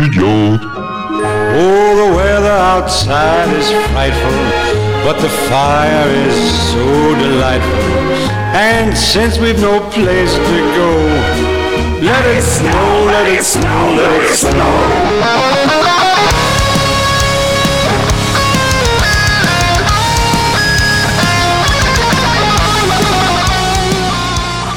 étudiante. Oh, the weather outside is frightful, but the fire is so delightful. And since we've no place to go, let it snow, let it snow, let it snow.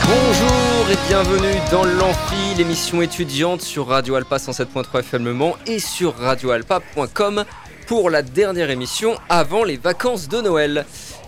Bonjour et bienvenue dans l'Amphi, l'émission étudiante sur Radio Alpa 107.3 FM et sur radioalpa.com pour la dernière émission avant les vacances de Noël.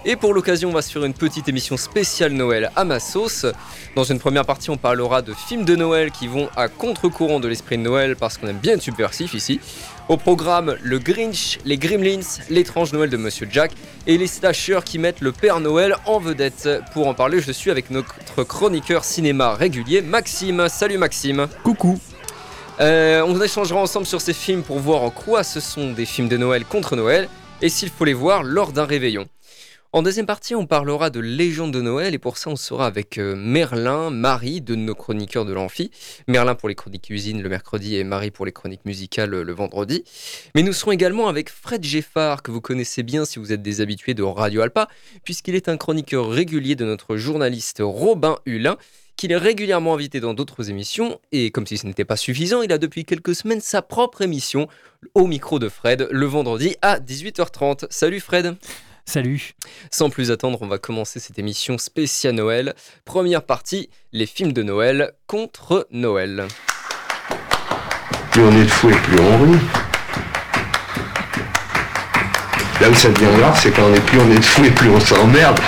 Et pour l'occasion, on va se faire une petite émission spéciale Noël à ma sauce. Dans une première partie, on parlera de films de Noël qui vont à contre-courant de l'esprit de Noël parce qu'on aime bien être subversif ici. Au programme, le Grinch, les Gremlins, l'étrange Noël de Monsieur Jack et les slashers qui mettent le Père Noël en vedette. Pour en parler, je suis avec notre chroniqueur cinéma régulier, Maxime. Salut Maxime. Coucou. Euh, on échangera ensemble sur ces films pour voir en quoi ce sont des films de Noël contre Noël et s'il faut les voir lors d'un réveillon. En deuxième partie, on parlera de légendes de Noël et pour ça, on sera avec euh, Merlin, Marie, de nos chroniqueurs de l'amphi. Merlin pour les chroniques cuisine le mercredi et Marie pour les chroniques musicales le vendredi. Mais nous serons également avec Fred Geffard, que vous connaissez bien si vous êtes des habitués de Radio Alpa, puisqu'il est un chroniqueur régulier de notre journaliste Robin Hulin qu'il est régulièrement invité dans d'autres émissions, et comme si ce n'était pas suffisant, il a depuis quelques semaines sa propre émission au micro de Fred, le vendredi à 18h30. Salut Fred Salut. Sans plus attendre, on va commencer cette émission spéciale Noël. Première partie, les films de Noël contre Noël. Plus on est de fou et plus on rit. Là où ça devient grave, c'est quand on est plus on est de fou et plus on s'emmerde.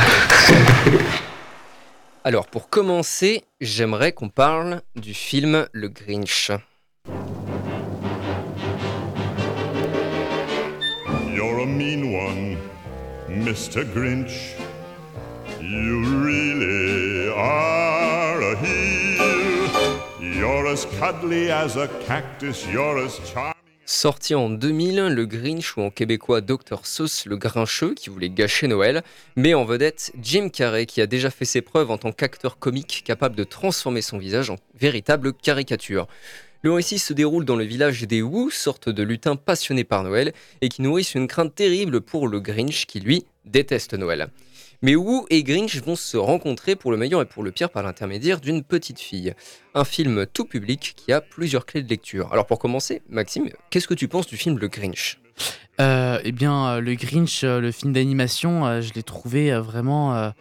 Alors pour commencer, j'aimerais qu'on parle du film Le Grinch. You're a mean one, Mr. Grinch. You really are a heel. You're as cuddly as a cactus, you're as charming. Sorti en 2000, le Grinch ou en québécois Dr Sauce le Grincheux qui voulait gâcher Noël, met en vedette Jim Carrey qui a déjà fait ses preuves en tant qu'acteur comique capable de transformer son visage en véritable caricature. Le récit se déroule dans le village des Wu, sorte de lutins passionnés par Noël et qui nourrissent une crainte terrible pour le Grinch qui lui déteste Noël. Mais Wu et Grinch vont se rencontrer pour le meilleur et pour le pire par l'intermédiaire d'une petite fille. Un film tout public qui a plusieurs clés de lecture. Alors pour commencer, Maxime, qu'est-ce que tu penses du film Le Grinch? Euh, eh bien, euh, le Grinch, euh, le film d'animation, je l'ai trouvé vraiment,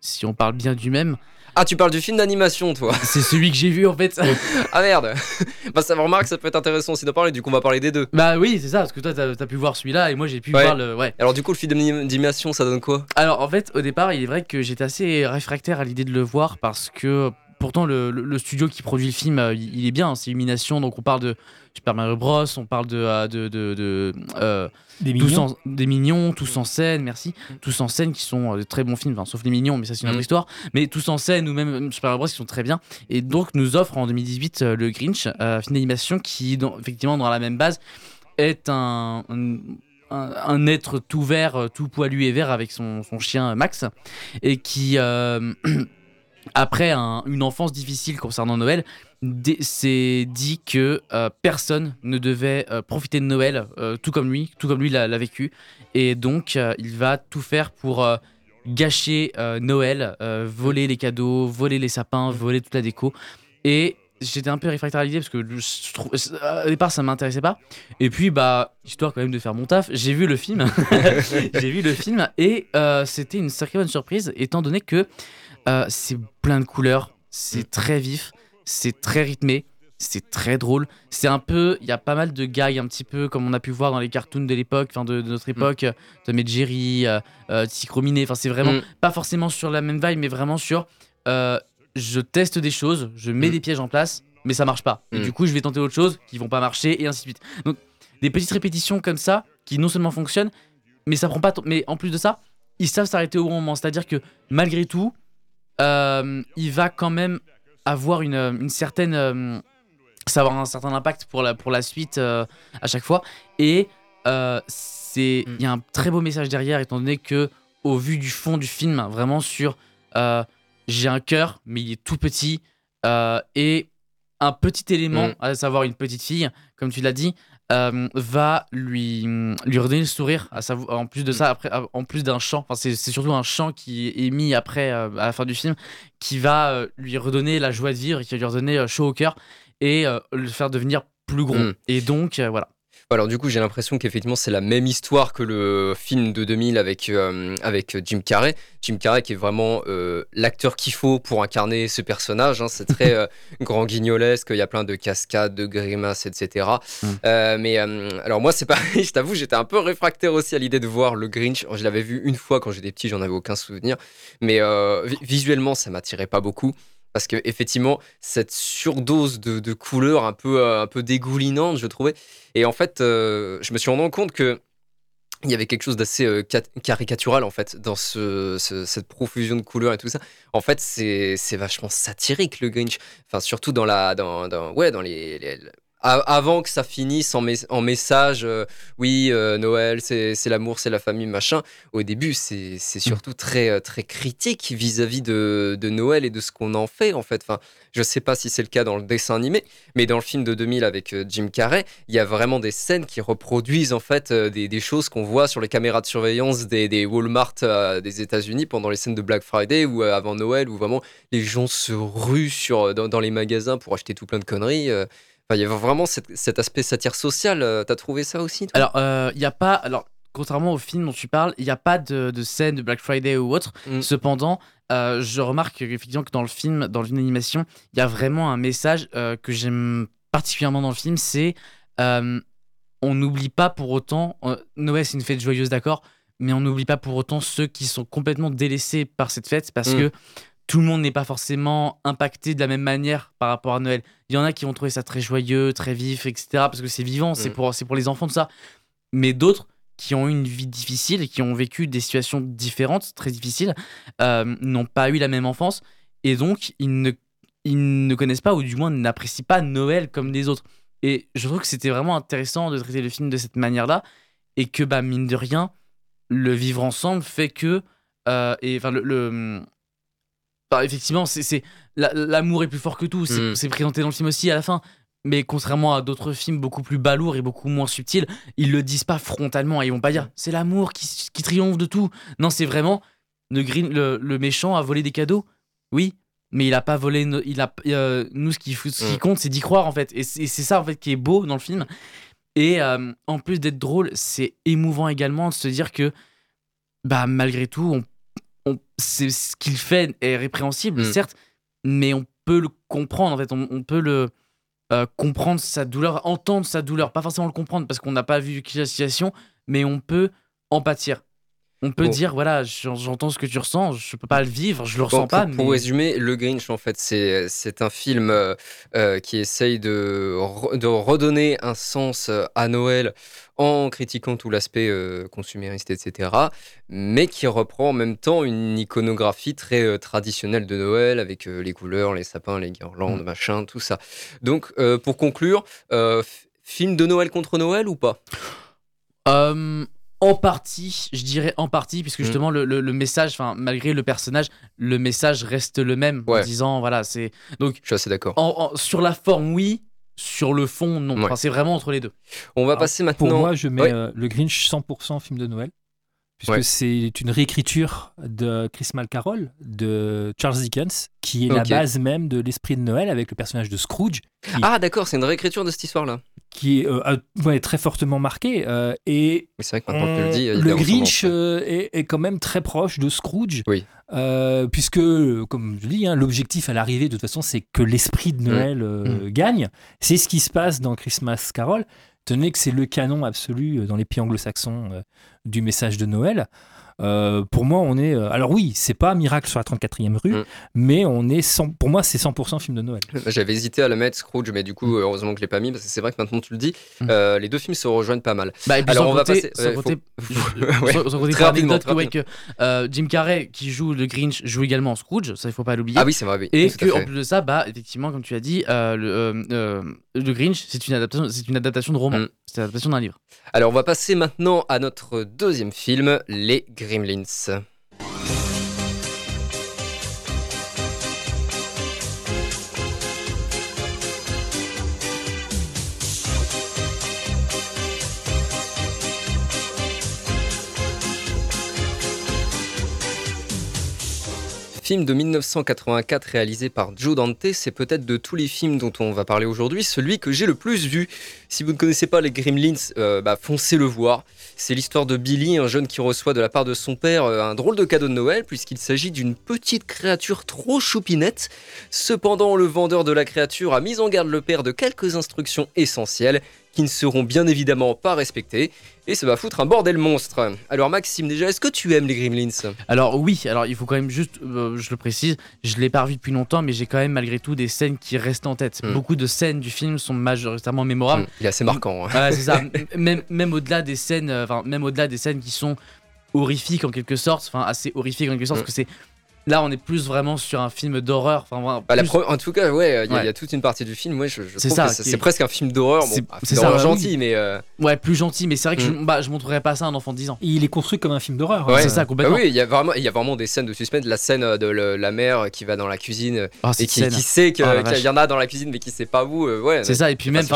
si on parle bien du même, Ah, tu parles du film d'animation, toi c'est celui que j'ai vu en fait. Ah merde Bah ça remarque, ça peut être intéressant aussi d'en parler, du coup on va parler des deux. bah oui, c'est ça, parce que toi t'as as pu voir celui-là et moi j'ai pu Ouais. voir le. Ouais. Alors du coup le film d'animation, ça donne quoi? Alors en fait, au départ, il est vrai que j'étais assez réfractaire à l'idée de le voir parce que pourtant le, le- le studio qui produit le film, euh, il, il est bien, c'est Illumination, donc on parle de Super Mario Bros, on parle de. euh, de, de, de, euh, Des tous mignons. en- des mignons, tous en scène, merci. Tous en scène qui sont euh, de très bons films, enfin, sauf les mignons, mais ça c'est une autre Mm. histoire. Mais tous en scène ou même Super Mario Bros qui sont très bien. Et donc nous offre en 2018 euh, le Grinch, euh, film d'animation qui, dans- effectivement, dans la même base, est un, un, un- un être tout vert, tout poilu et vert avec son, son chien Max, et qui, euh, après un- une enfance difficile concernant Noël, s'est dit que euh, personne ne devait euh, profiter de Noël euh, tout comme lui, tout comme lui l'a vécu. Et donc, il va tout faire pour gâcher Noël, voler les cadeaux, voler les sapins, voler toute la déco. Et j'étais un peu réfractaire à l'idée parce que je trouve, au départ, ça m'intéressait pas. Et puis, bah, histoire quand même de faire mon taf, j'ai vu le film. j'ai vu le film et euh, c'était une sacrée bonne surprise, étant donné que euh, c'est plein de couleurs, c'est très vif, c'est très rythmé. C'est très drôle. C'est un peu, il y a pas mal de gags un petit peu comme on a pu voir dans les cartoons de l'époque, enfin de, de notre époque, euh, Tom et Jerry, euh, euh. Enfin, c'est vraiment Mm. pas forcément sur la même vibe, mais vraiment sur euh, je teste des choses, je mets Mm. des pièges en place, mais ça marche pas. Et Mm. du coup, je vais tenter autre chose qui vont pas marcher et ainsi de suite. Donc, des petites répétitions comme ça qui non seulement fonctionnent, mais ça prend pas. Mais en plus de ça, ils savent s'arrêter au bon moment. C'est-à-dire que malgré tout, euh, il va quand même avoir une, euh, une certaine. euh, ça avoir un certain impact pour la, pour la suite euh, à chaque fois. Et c'est Mm. il y a un très beau message derrière, étant donné que, au vu du fond du film, vraiment sur j'ai un cœur, mais il est tout petit. et un petit élément, Mm. à savoir une petite fille, comme tu l'as dit, euh, va lui, lui redonner le sourire. À en plus de ça, après, euh, en plus d'un chant, enfin, c'est c'est surtout un chant qui est mis après, euh, à la fin du film, qui va euh, lui redonner la joie de vivre, qui va lui redonner chaud au cœur et le faire devenir plus gros. Mm. Et donc, voilà. Alors du coup, j'ai l'impression qu'effectivement, c'est la même histoire que le film de 2000 avec, euh, avec Jim Carrey. Jim Carrey qui est vraiment euh, l'acteur qu'il faut pour incarner ce personnage. hein. C'est très euh, grand guignolesque, il y a plein de cascades, de grimaces, etc. Mm. Euh, mais euh, alors moi, c'est pareil, je t'avoue, j'étais un peu réfractaire aussi à l'idée de voir le Grinch. Je l'avais vu une fois quand j'étais petit, j'en avais aucun souvenir. Mais euh, vi- visuellement, ça m'attirait pas beaucoup. Parce que effectivement, cette surdose de, de couleurs un peu, euh, un peu dégoulinante, je trouvais. Et en fait, euh, je me suis rendu compte que il y avait quelque chose d'assez euh, cat- caricatural en fait dans ce, ce- cette profusion de couleurs et tout ça. En fait, c'est vachement satirique le Grinch. Enfin, surtout dans la dans, dans- ouais dans les, avant que ça finisse en, mes- en message, euh, oui, euh, Noël, c'est l'amour, c'est la famille, machin. Au début, c'est c'est surtout très, euh, très critique vis-à-vis de, de Noël et de ce qu'on en fait, en fait. Enfin, je sais pas si c'est le cas dans le dessin animé, mais dans le film de 2000 avec Jim Carrey, il y a vraiment des scènes qui reproduisent, en fait, des, des choses qu'on voit sur les caméras de surveillance des, des Walmart euh, des États-Unis pendant les scènes de Black Friday ou avant Noël, où vraiment les gens se ruent sur, dans, dans les magasins pour acheter tout plein de conneries. Enfin, il y a vraiment cette- cet aspect satire social. euh, T'as trouvé ça aussi toi? Alors, euh, il n'y a pas. Alors, contrairement au film dont tu parles, il n'y a pas de, de scène de Black Friday ou autre. Mm. Cependant, euh, je remarque effectivement que dans le film, dans le film d'animation, il y a vraiment un message euh, que j'aime particulièrement dans le film c'est euh, on n'oublie pas pour autant. Noël, c'est une fête joyeuse, d'accord, mais on n'oublie pas pour autant ceux qui sont complètement délaissés par cette fête parce Mm. que tout le monde n'est pas forcément impacté de la même manière par rapport à Noël. Il y en a qui vont trouver ça très joyeux, très vif, etc. Parce que c'est vivant, c'est Mm. pour, pour les enfants, tout ça. Mais d'autres qui ont eu une vie difficile, qui ont vécu des situations différentes, très difficiles, euh, n'ont pas eu la même enfance. Et donc, ils ne, ils ne connaissent pas, ou du moins n'apprécient pas Noël comme les autres. Et je trouve que c'était vraiment intéressant de traiter le film de cette manière-là. Et que, bah, mine de rien, le vivre ensemble fait que. euh, et enfin, le. le- bah, effectivement, c'est, c'est- la- l'amour est plus fort que tout. C'est, Mm. c'est présenté dans le film aussi à la fin. Mais contrairement à d'autres films beaucoup plus balourds et beaucoup moins subtils, ils le disent pas frontalement. Ils vont pas dire c'est l'amour qui, qui triomphe de tout. Non, c'est vraiment le, green, le, le méchant a volé des cadeaux. Oui, mais il a pas volé. no- il a, euh, nous, ce qui, faut- ce qui Mm. compte, c'est d'y croire en fait. Et c'est, ça en fait qui est beau dans le film. Et euh, en plus d'être drôle, c'est émouvant également de se dire que, bah, malgré tout, on, on- c'est, ce qu'il fait est répréhensible, Mm. certes, mais on peut le comprendre en fait. On, on peut le euh, comprendre sa douleur, entendre sa douleur, pas forcément le comprendre parce qu'on n'a pas vu la situation, mais on peut en pâtir. On peut Bon. dire voilà, j'en- j'entends ce que tu ressens, je peux pas le vivre, je le Bon, ressens pour, pas, pour résumer, Le Grinch, en fait, c'est un film euh, euh, qui essaye de, re- de redonner un sens à Noël en critiquant tout l'aspect euh, consumériste, etc., mais qui reprend en même temps une iconographie très euh, traditionnelle de Noël avec euh, les couleurs, les sapins, les guirlandes, machin, tout ça. Donc, pour conclure, film de Noël contre Noël ou pas? En partie, je dirais en partie, puisque Mm. justement le, le- le message, enfin malgré le personnage, le message reste le même Ouais. en disant voilà c'est donc Je suis assez d'accord. sur la forme oui, sur le fond non. Ouais. Enfin, c'est vraiment entre les deux. On va Alors, passer maintenant. Pour moi, je mets Ouais. euh, le Grinch 100% film de Noël. Puisque Ouais. c'est une réécriture de Christmas Carol de Charles Dickens, qui est la base même de l'esprit de Noël avec le personnage de Scrooge, Ah, d'accord, c'est une réécriture de cette histoire-là. qui est euh, ouais, très fortement marqué. euh, et c'est vrai que maintenant que tu le dis, le Grinch euh, est, est quand même très proche de Scrooge. Oui. Euh, puisque, comme je dis, hein, l'objectif à l'arrivée, de toute façon, c'est que l'esprit de Noël euh, gagne. C'est ce qui se passe dans Christmas Carol. Tenez que c'est le canon absolu euh, dans les pays anglo-saxons euh, du message de Noël. Euh, pour moi, on est. euh, alors, oui, c'est pas Miracle sur la 34e rue, Mm. mais on est. 100 pour moi, c'est 100% film de Noël. J'avais hésité à la mettre Scrooge, mais du coup, heureusement que je l'ai pas mis parce que c'est vrai que maintenant tu le dis, Mm. euh, les deux films se rejoignent pas mal. Bah, et puis Alors, on va passer- sans côté- faut- Ouais. sans- sans côté Très rapidement, très que, euh, Jim Carrey qui joue le Grinch joue également Scrooge, ça il faut pas l'oublier. Ah oui, c'est vrai, oui. Et que en plus de ça, bah effectivement, comme tu as dit, euh, le, le Grinch, c'est une adaptation, c'est une adaptation de roman, Mm. c'est une adaptation d'un livre. Alors, on va passer maintenant à notre deuxième film, Les Gremlins. Film de 1984 réalisé par Joe Dante, c'est peut-être de tous les films dont on va parler aujourd'hui celui que j'ai le plus vu. Si vous ne connaissez pas les Gremlins, euh, bah, foncez le voir. C'est l'histoire de Billy, un jeune qui reçoit de la part de son père euh, un drôle de cadeau de Noël puisqu'il s'agit d'une petite créature trop choupinette. Cependant, le vendeur de la créature a mis en garde le père de quelques instructions essentielles qui ne seront bien évidemment pas respectées et ça va foutre un bordel monstre. Alors Maxime, déjà, est-ce que tu aimes les Gremlins? Alors oui, alors il faut quand même juste, euh, je le précise, je l'ai pas revu depuis longtemps, mais j'ai quand même malgré tout des scènes qui restent en tête. Mm. Beaucoup de scènes du film sont majoritairement mémorables. Hum, Il est assez marquant. hein. C'est ça. Même même au-delà des scènes, euh, enfin même au-delà des scènes qui sont horrifiques en quelque sorte, enfin assez horrifiques en quelque sorte, Mm. parce que c'est là on est plus vraiment sur un film d'horreur. Enfin Bah, plus- En tout cas, ouais, il y, a- Ouais. il y a toute une partie du film. Moi, je, je C'est trouve ça, que c'est est- presque un film d'horreur. C'est- ça, ouais, gentil, mais euh, ouais plus gentil, mais c'est vrai que je, Mm. bah, je montrerai pas ça à un enfant de 10 ans. Il est construit comme un film d'horreur. Ouais. hein. C'est ça ah complètement. oui, il y a vraiment, il y a vraiment des scènes de suspense. La scène euh, de le- la mère qui va dans la cuisine Ah, et qui, sait Oh, qu'il y en a dans la cuisine, mais qui sait pas où. euh, ouais, C'est ça, et puis même,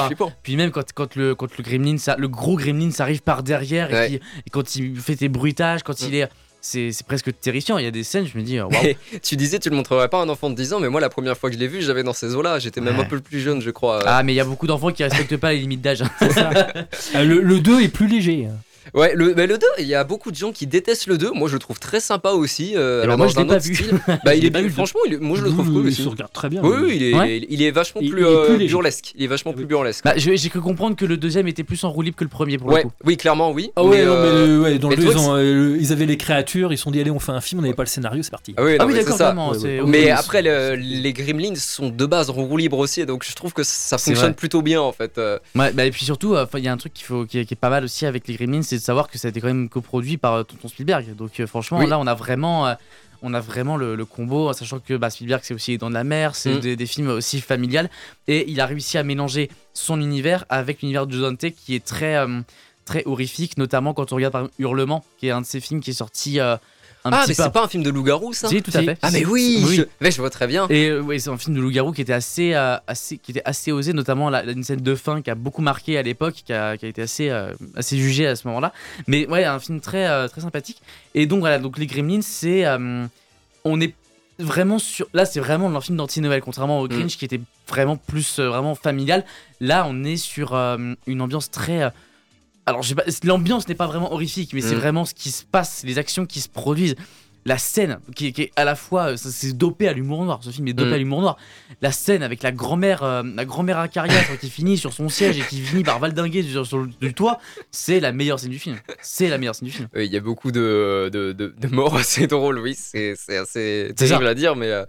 puis même quand, quand le quand le gremlin, ça, le gros gremlin, ça arrive par derrière et, Ouais. quand il fait des bruitages, quand Mm. il est, c'est c'est presque terrifiant. Il y a des scènes, je me dis, euh, waouh. Et tu disais, tu le montrerais pas à un enfant de 10 ans, mais moi, la première fois que je l'ai vu, j'avais dans ces eaux-là. J'étais même Ouais. un peu plus jeune, je crois. Ah, mais il y a beaucoup d'enfants qui respectent pas les limites d'âge. C'est ça. Euh, le, le 2 est plus léger. Ouais, le, mais le 2, il y a beaucoup de gens qui détestent le 2. Moi, je le trouve très sympa aussi. euh, alors, moi, je l'ai un pas autre vu. style. Bah, il est pas vu, franchement, il est- moi, je le trouve Oui, cool il se regarde très bien. Oui, oui, il est, Ouais. il est vachement plus, il est plus euh, burlesque. Il est vachement plus burlesque. Bah, j'ai cru comprendre que le deuxième était plus en roue libre que le premier pour ouais, le coup. oui, clairement, oui. Ah ouais, mais, non, mais euh, le- ouais, dans mais le tu 2, vois ils, que ont, euh, ils avaient les créatures, ils se sont dit, allez, on fait un film, on n'avait pas le scénario, c'est parti. Ah oui, Ah oui, d'accord, ok. Mais après, les Gremlins sont de base en roue libre aussi, donc je trouve que ça fonctionne plutôt bien en fait. bah, et puis surtout, il y a un truc qui est pas mal aussi avec les Gremlins, c'est de savoir que ça a été quand même coproduit par euh, Tonton Spielberg. Donc euh, franchement, Oui. là, on a vraiment, euh, on a vraiment le, le combo, sachant que bah, Spielberg, c'est aussi Les Dents de la Mer, c'est Mm. des, des films aussi familiales, et il a réussi à mélanger son univers avec l'univers de Dante, qui est très, euh, très horrifique, notamment quand on regarde par exemple Hurlement, qui est un de ses films qui est sorti euh, Ah, petit mais c'est pas un film de loup-garou ça Si, tout à fait. Ah, mais oui, Oui. Je... ouais, je vois très bien. Et euh, c'est un film de loup-garou qui était assez, euh, assez, qui était assez osé, notamment la, la- une scène de fin qui a beaucoup marqué à l'époque, qui a, qui a été assez, euh, assez jugé à ce moment-là. Mais ouais, un film très, euh, très sympathique. Et donc voilà, donc les Gremlins, c'est, euh, on est vraiment sur, là c'est vraiment un film d'anti-Noël, contrairement au Grinch qui était vraiment plus, euh, vraiment familial. Là, on est sur euh, une ambiance très euh, alors, l'ambiance n'est pas vraiment horrifique, mais c'est Mm. vraiment ce qui se passe, les actions qui se produisent. La scène, qui, est- qui est à la fois, euh, c'est dopé à l'humour noir. Ce film est dopé Mm. à l'humour noir. La scène avec la grand-mère, euh, la grand-mère acariâtre qui finit sur son siège et qui finit par valdinguer sur, sur le toit, c'est la meilleure scène du film. C'est la meilleure scène du film. Il y a beaucoup de, de, de, de morts assez drôles, oui, c'est c'est assez C'est terrible à dire, mais. euh,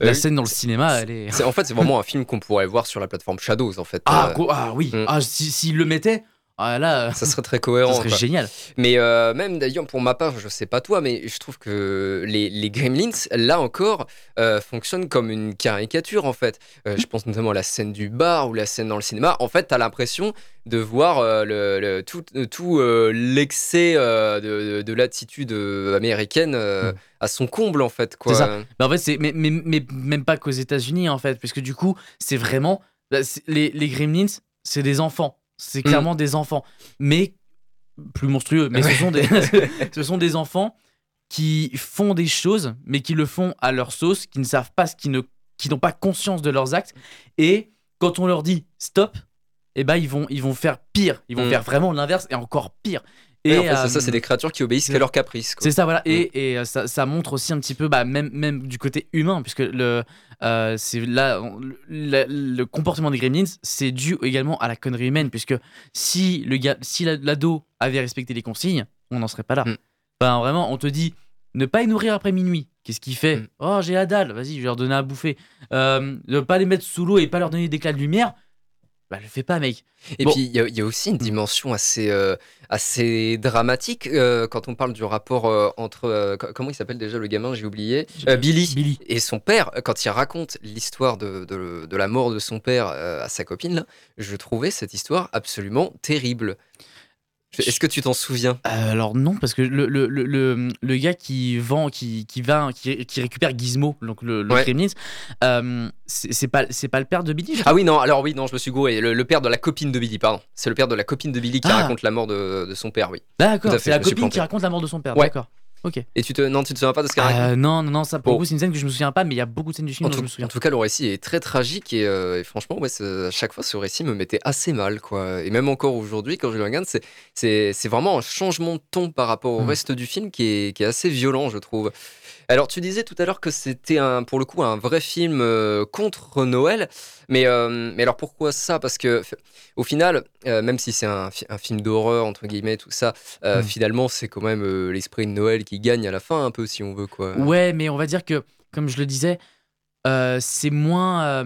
La euh, scène dans le cinéma, elle est. c'est- En fait, c'est vraiment un film qu'on pourrait voir sur la plateforme Shadows, en fait. Ah, quoi- ah oui, Mm. ah, si- s'il le mettait, ah, là, ça serait très ça cohérent. serait quoi. génial. Mais euh, même d'ailleurs, pour ma part, je sais pas toi, mais je trouve que les, les Gremlins, là encore, euh, fonctionnent comme une caricature en fait. Euh, je pense notamment à la scène du bar ou la scène dans le cinéma. En fait, t'as l'impression de voir euh, le, le- tout, euh, tout euh, l'excès euh, de, de- de l'attitude euh, américaine euh, Mm. à son comble en fait. Quoi. Ça. Bah, en fait, c'est mais, mais, mais même pas qu'aux États-Unis en fait, parce que du coup, c'est vraiment bah, les Gremlins, c'est des enfants, c'est Mm. clairement des enfants, mais plus monstrueux. Mais ce sont des ce sont des enfants qui font des choses, mais qui le font à leur sauce, qui ne savent pas, ce qui ne qui n'ont pas conscience de leurs actes, et quand on leur dit stop, eh ben ils vont ils vont faire pire, ils vont Mm. faire vraiment l'inverse et encore pire. Et en fait, ça, euh, c'est des créatures qui obéissent qu'à leur caprice. c'est ça, voilà. Et, et, euh, ça, ça montre aussi un petit peu, bah, même, même du côté humain, puisque le, euh, c'est là, le, le comportement des gremlins, c'est dû également à la connerie humaine, puisque si le gars, si la- l'ado avait respecté les consignes, on n'en serait pas là. Mm. Ben, vraiment, on te dit ne pas les nourrir après minuit. Qu'est-ce qu'il fait Mm. Oh, j'ai la dalle, vas-y, je vais leur donner à bouffer. Euh, ne pas les mettre sous l'eau et pas leur donner d'éclats de lumière. Bah, le fais pas, mec. Et Bon. puis, il y, a- il y a aussi une dimension assez, euh, assez dramatique euh, quand on parle du rapport euh, entre. co- comment il s'appelle déjà le gamin J'ai oublié. Billy. Billy. Et son père, quand il raconte l'histoire de, de- de la mort de son père à sa copine, là, je trouvais cette histoire absolument terrible. Est-ce que tu t'en souviens? Euh, alors non, parce que le, le, le, le, gars qui vend, qui, qui va, qui, qui récupère Gizmo, donc le, le Ouais. Gremlins, euh, c'est pas, c'est pas le père de Billy. Ah oui, non, alors oui, non, je me suis gouré. Le, le père de la copine de Billy, pardon. C'est le père de la copine de Billy qui Ah. raconte la mort de, de son père, oui. D'accord, c'est la copine qui raconte la mort de son père. Ouais. D'accord. Ok. Et tu te, non, tu te souviens pas de ce qu'elle Euh, non, non, non, ça pour Bon. c'est une scène que je me souviens pas, mais il y a beaucoup de scènes du film En dont tout, je me souviens. en tout cas, le récit est très tragique et, euh, et franchement, ouais, à chaque fois, ce récit me mettait assez mal, quoi. Et même encore aujourd'hui, quand je le regarde, c'est, c'est, c'est vraiment un changement de ton par rapport au Mm. reste du film qui est, qui est assez violent, je trouve. Alors, tu disais tout à l'heure que c'était un, pour le coup un vrai film euh, contre Noël, mais, euh, mais alors pourquoi ça? Parce que au final, euh, même si c'est un, fi- un film d'horreur entre guillemets, tout ça, euh, Mm. finalement, c'est quand même l'esprit de Noël qui gagne à la fin, un peu si on veut, quoi. Ouais, mais on va dire que, comme je le disais, c'est moins.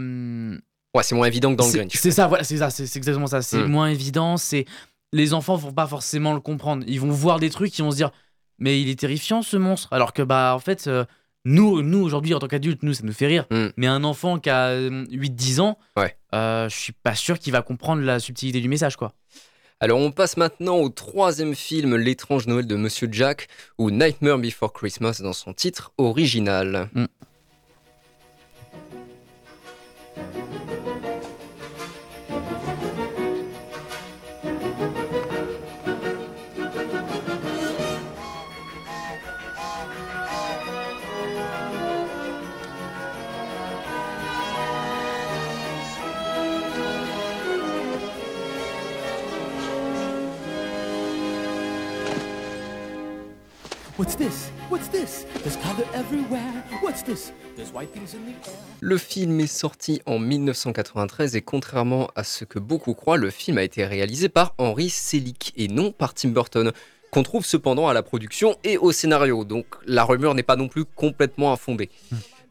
Ouais, c'est moins évident que dans le Grinch. C'est ça, voilà, c'est ça, c'est exactement ça. C'est Mm. moins évident. C'est les enfants vont pas forcément le comprendre. Ils vont voir des trucs, ils vont se dire, mais il est terrifiant ce monstre. Alors que bah en fait, nous, nous aujourd'hui en tant qu'adultes, nous ça nous fait rire. Mm. Mais un enfant qui a 8-10 ans, Ouais. euh, je suis pas sûr qu'il va comprendre la subtilité du message, quoi. Alors on passe maintenant au troisième film, L'étrange Noël de Monsieur Jack, ou Nightmare Before Christmas dans son titre original. Mm. What's this? What's this? There's color everywhere. What's this? There's white things in. Le film est sorti en 1993 et contrairement à ce que beaucoup croient, le film a été réalisé par Henry Selick et non par Tim Burton, qu'on trouve cependant à la production et au scénario, donc la rumeur n'est pas non plus complètement infondée.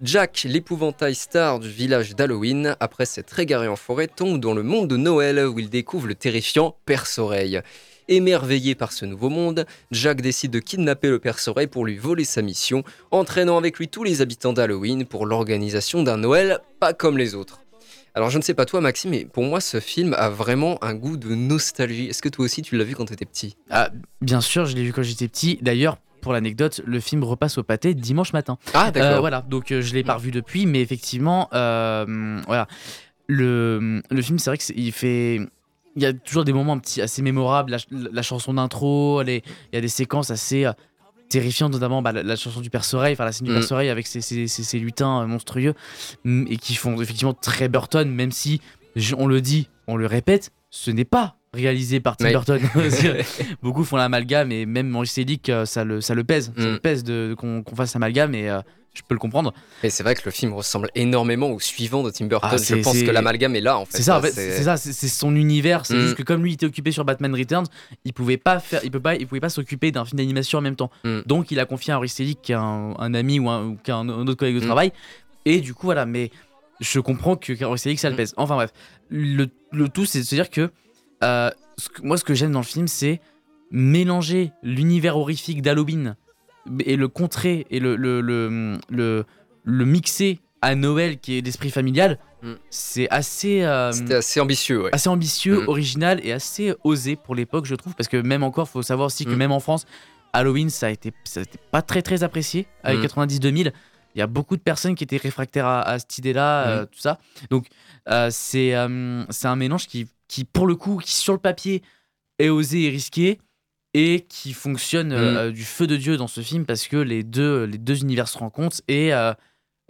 Jack, l'épouvantail star du village d'Halloween, après s'être égaré en forêt, tombe dans le monde de Noël où il découvre le terrifiant Perce-Oreille. Émerveillé par ce nouveau monde, Jack décide de kidnapper le Perce-Oreille pour lui voler sa mission, entraînant avec lui tous les habitants d'Halloween pour l'organisation d'un Noël pas comme les autres. Alors je ne sais pas toi Maxime, mais pour moi ce film a vraiment un goût de nostalgie. Est-ce que toi aussi tu l'as vu quand tu étais petit? Ah, bien sûr, je l'ai vu quand j'étais petit. D'ailleurs, pour l'anecdote, le film repasse au pâté dimanche matin. Ah Euh, voilà, donc euh, je l'ai pas revu depuis, mais effectivement, euh, voilà, le, le film, c'est vrai que c'est- il fait, il y a toujours des moments un petit, assez mémorables. La, ch- la chanson d'intro, il y a des séquences assez euh, terrifiantes, notamment bah, la, la chanson du Perce-Oreille, enfin la scène du Mhm. Perce-Oreille avec ses, ses- ses- ses lutins euh, monstrueux, hum, et qui font effectivement très Burton, même si on le dit, on le répète, ce n'est pas réalisé par Tim. Burton. Beaucoup font l'amalgame et même Maurice euh, ça le, ça le pèse. Ça Mm. le pèse de, qu'on, qu'on fasse amalgame et euh, je peux le comprendre. Et c'est vrai que le film ressemble énormément au suivant de Tim Burton. Ah, je pense c'est- que l'amalgame est là en fait. C'est ça, en Là, fait, c'est ça, c'est c'est son univers. C'est Mm. juste que comme lui il était occupé sur Batman Returns, il pouvait pas faire, il peut pas, il pouvait pas s'occuper d'un film d'animation en même temps. Mm. Donc il a confié à Selick, qui est un, un ami ou un, ou un, autre collègue de travail. Et du coup voilà, mais je comprends que Selick ça le pèse. Enfin bref, le, le tout c'est de se dire que, euh, ce que- moi ce que j'aime dans le film c'est mélanger l'univers horrifique d'Halloween et le contrer et le le, le, le, le mixer à Noël qui est l'esprit familial. Mm. C'est assez. euh, C'était assez ambitieux, ouais. assez ambitieux, Mm. original et assez osé pour l'époque, je trouve. Parce que même encore, faut savoir aussi que Mm. même en France, Halloween, ça a été, ça a été pas très très apprécié avec Mm. 90-2000. Il y a beaucoup de personnes qui étaient réfractaires à, à cette idée-là, euh, tout ça. Donc, euh, c'est c'est un mélange qui, qui, pour le coup, qui sur le papier est osé et risqué et qui fonctionne euh, Mm. euh, du feu de Dieu dans ce film parce que les deux, les deux univers se rencontrent et euh,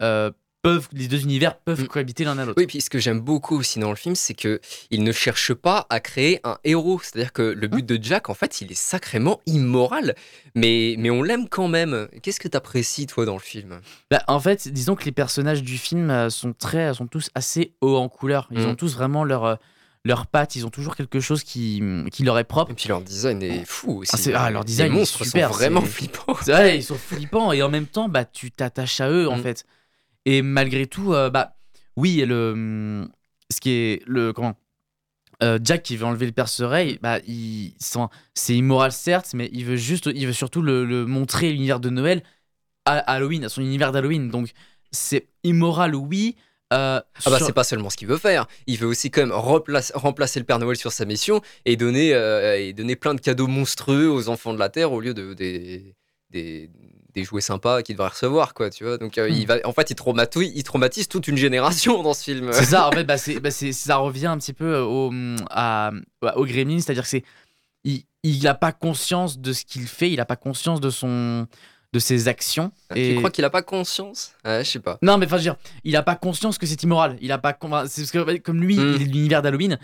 euh, peuvent, les deux univers peuvent Mm. cohabiter l'un à l'autre. Oui, puis ce que j'aime beaucoup aussi dans le film, c'est que il ne cherche pas à créer un héros. C'est-à-dire que le but de Jack, en fait, il est sacrément immoral, mais, mais on l'aime quand même. Qu'est-ce que t'apprécies, toi, dans le film? Bah, en fait, disons que les personnages du film sont très, sont tous assez hauts en couleur. Ils Mm. ont tous vraiment leur, euh, leur patte. Ils ont toujours quelque chose qui, qui leur est propre. Et puis leur design est fou aussi. Ah, c'est- ah, leur design Les est super, sont vraiment flippants. Vrai, ils sont flippants et en même temps, bah, tu t'attaches à eux en Mm. fait. Et malgré tout, euh, bah, oui, le, ce qui est le comment, euh, Jack qui veut enlever le perce-oreille, bah, il, c'est immoral certes, mais il veut juste, il veut surtout le, le montrer l'univers de Noël à Halloween, à son univers d'Halloween. Donc c'est immoral, oui. Euh, Ah bah sur- c'est pas seulement ce qu'il veut faire, il veut aussi quand même remplacer le Père Noël sur sa mission et donner, euh, et donner plein de cadeaux monstrueux aux enfants de la Terre au lieu de des, des, des jouets sympas qu'ils devraient recevoir quoi, tu vois. Donc euh, il va, en fait il traumatise, il traumatise toute une génération dans ce film. C'est ça, en fait, bah, bah, ça revient un petit peu au, à, bah, au Gremlin, c'est-à-dire que c'est, il, il a pas conscience de ce qu'il fait, il a pas conscience de son, de ses actions. et... Tu crois qu'il a pas conscience? Ouais, je sais pas. Non, mais enfin, je veux dire, il a pas conscience que c'est immoral. Il a pas. C'est parce que comme lui, Mm. il est de l'univers d'Halloween.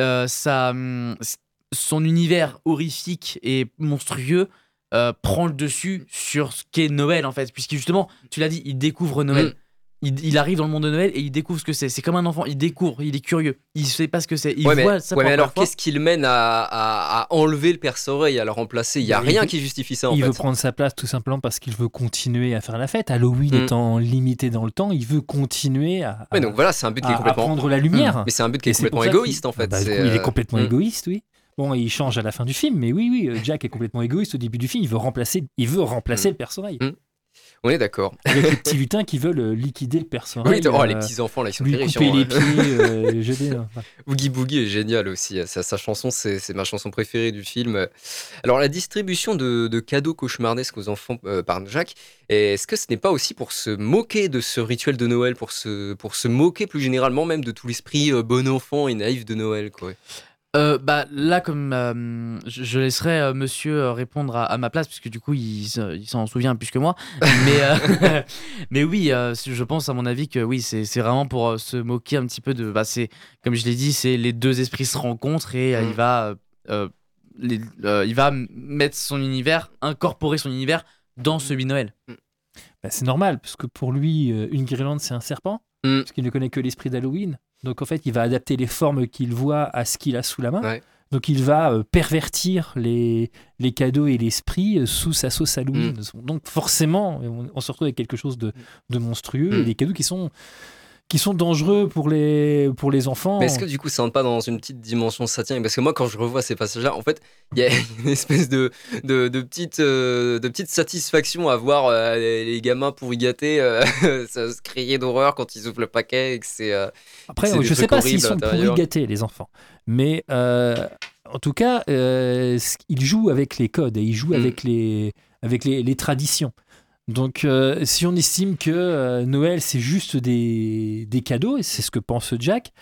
euh, ça, hum, c- son univers horrifique et monstrueux euh, prend le dessus sur ce qu'est Noël en fait, puisque justement, tu l'as dit, il découvre Noël. Mm. Il, il arrive dans le monde de Noël et il découvre ce que c'est. C'est comme un enfant, il découvre, il est curieux, il sait pas ce que c'est. Il ouais, mais, voit ça ouais, mais alors qu'est-ce qui le mène à, à- à enlever le perce-oreille, à le remplacer? Il y a il rien veut- qui justifie ça en il fait. veut prendre sa place tout simplement parce qu'il veut continuer à faire la fête. Halloween Mm. étant limité dans le temps, il veut continuer à, Ouais, à- donc voilà, c'est un but qui est à prendre la lumière. Mais c'est un but qui est complètement égoïste en fait. Bah, coup, il est euh, complètement mm. égoïste, oui. Bon, il change à la fin du film, mais oui, oui, euh, Jack est complètement égoïste au début du film. Il veut remplacer, il veut remplacer Mm. le perce-oreille. On est d'accord. Avec les petits lutins qui veulent euh, liquider le Oui, perce-oreille. oh, les euh, petits enfants là, ils sont lui terrifiants. couper les hein. pieds, euh, le jeter. là. Enfin, Oogie Boogie est génial aussi. Sa, sa chanson, c'est ma chanson préférée du film. Alors, la distribution de, de cadeaux cauchemardesques aux enfants euh, par Jack, est-ce que ce n'est pas aussi pour se moquer de ce rituel de Noël, pour se, pour se moquer plus généralement même de tout l'esprit bon enfant et naïf de Noël quoi? Euh, bah là comme euh, je, je laisserai euh, monsieur répondre à, à ma place puisque du coup il, se- il s'en souvient plus que moi mais euh, mais oui euh, je pense à mon avis que oui c'est c'est vraiment pour euh, se moquer un petit peu de bah c'est comme je l'ai dit c'est les deux esprits se rencontrent et Mm. il va euh, euh, les- euh, il va mettre son univers incorporer son univers dans celui de Noël bah, c'est normal, parce que pour lui, euh, une guirlande, c'est un serpent, Mm. parce qu'il ne connaît que l'esprit d'Halloween. Donc en fait, il va adapter les formes qu'il voit à ce qu'il a sous la main. Ouais. Donc il va euh, pervertir les, les cadeaux et l'esprit euh, sous sa sauce Halloween. Donc forcément, on, on se retrouve avec quelque chose de, de monstrueux Mm. et des cadeaux qui sont, qui sont dangereux pour les, pour les enfants. Mais est-ce que du coup ça rentre pas dans une petite dimension satirique? Parce que moi quand je revois ces passages-là, en fait, il y a une espèce de, de, de petite, euh, de petite satisfaction à voir euh, les, les gamins pourri gâtés euh, ça se crier d'horreur quand ils ouvrent le paquet et que c'est... euh, Après, des je sais pas s'ils sont l'intérieur. gâtés, les enfants. Mais euh, en tout cas, euh, ils jouent avec les codes et ils jouent Mm. avec, les, avec les, les traditions. Donc, euh, si on estime que euh, Noël, c'est juste des, cadeaux, et c'est ce que pense Jack,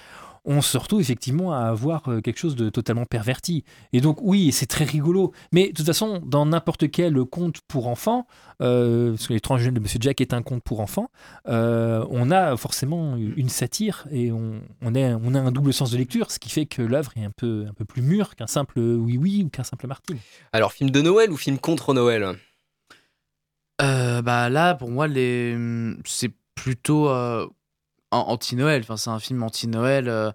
on se retrouve effectivement à avoir euh, quelque chose de totalement perverti. Et donc, oui, c'est très rigolo. Mais de toute façon, dans n'importe quel conte pour enfants, parce que l'étrange jeune de Monsieur Jack est un conte pour enfants, on a forcément une satire et on, a un double sens de lecture, ce qui fait que l'œuvre est un peu, plus mûre qu'un simple oui-oui ou qu'un simple Martine. Alors film de Noël ou film contre Noël? Euh, bah là, pour moi, les... c'est plutôt euh, an- anti-Noël. Enfin, c'est un film anti-Noël euh,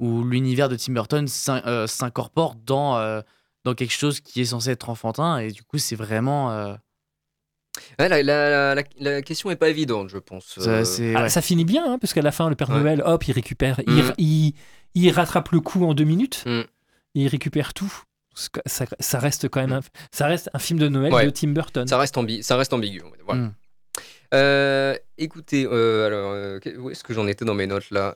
où l'univers de Tim Burton s'in- euh, s'incorpore dans, euh, dans quelque chose qui est censé être enfantin. Et du coup, c'est vraiment. euh, Ouais, la, la, la- question est pas évidente, je pense. ça, Euh, Ah, ouais. Ça finit bien, hein, parce qu'à la fin, le Père Ouais. Noël, hop, il récupère, il, Mm. il, il rattrape le coup en deux minutes, Mm. et il récupère tout. Ça, ça reste quand même un, ça reste un film de Noël Ouais. de Tim Burton. Ça reste, ambi- ça reste ambigu. Voilà. Mm. Euh, écoutez, euh, alors, euh, où est-ce que j'en étais dans mes notes là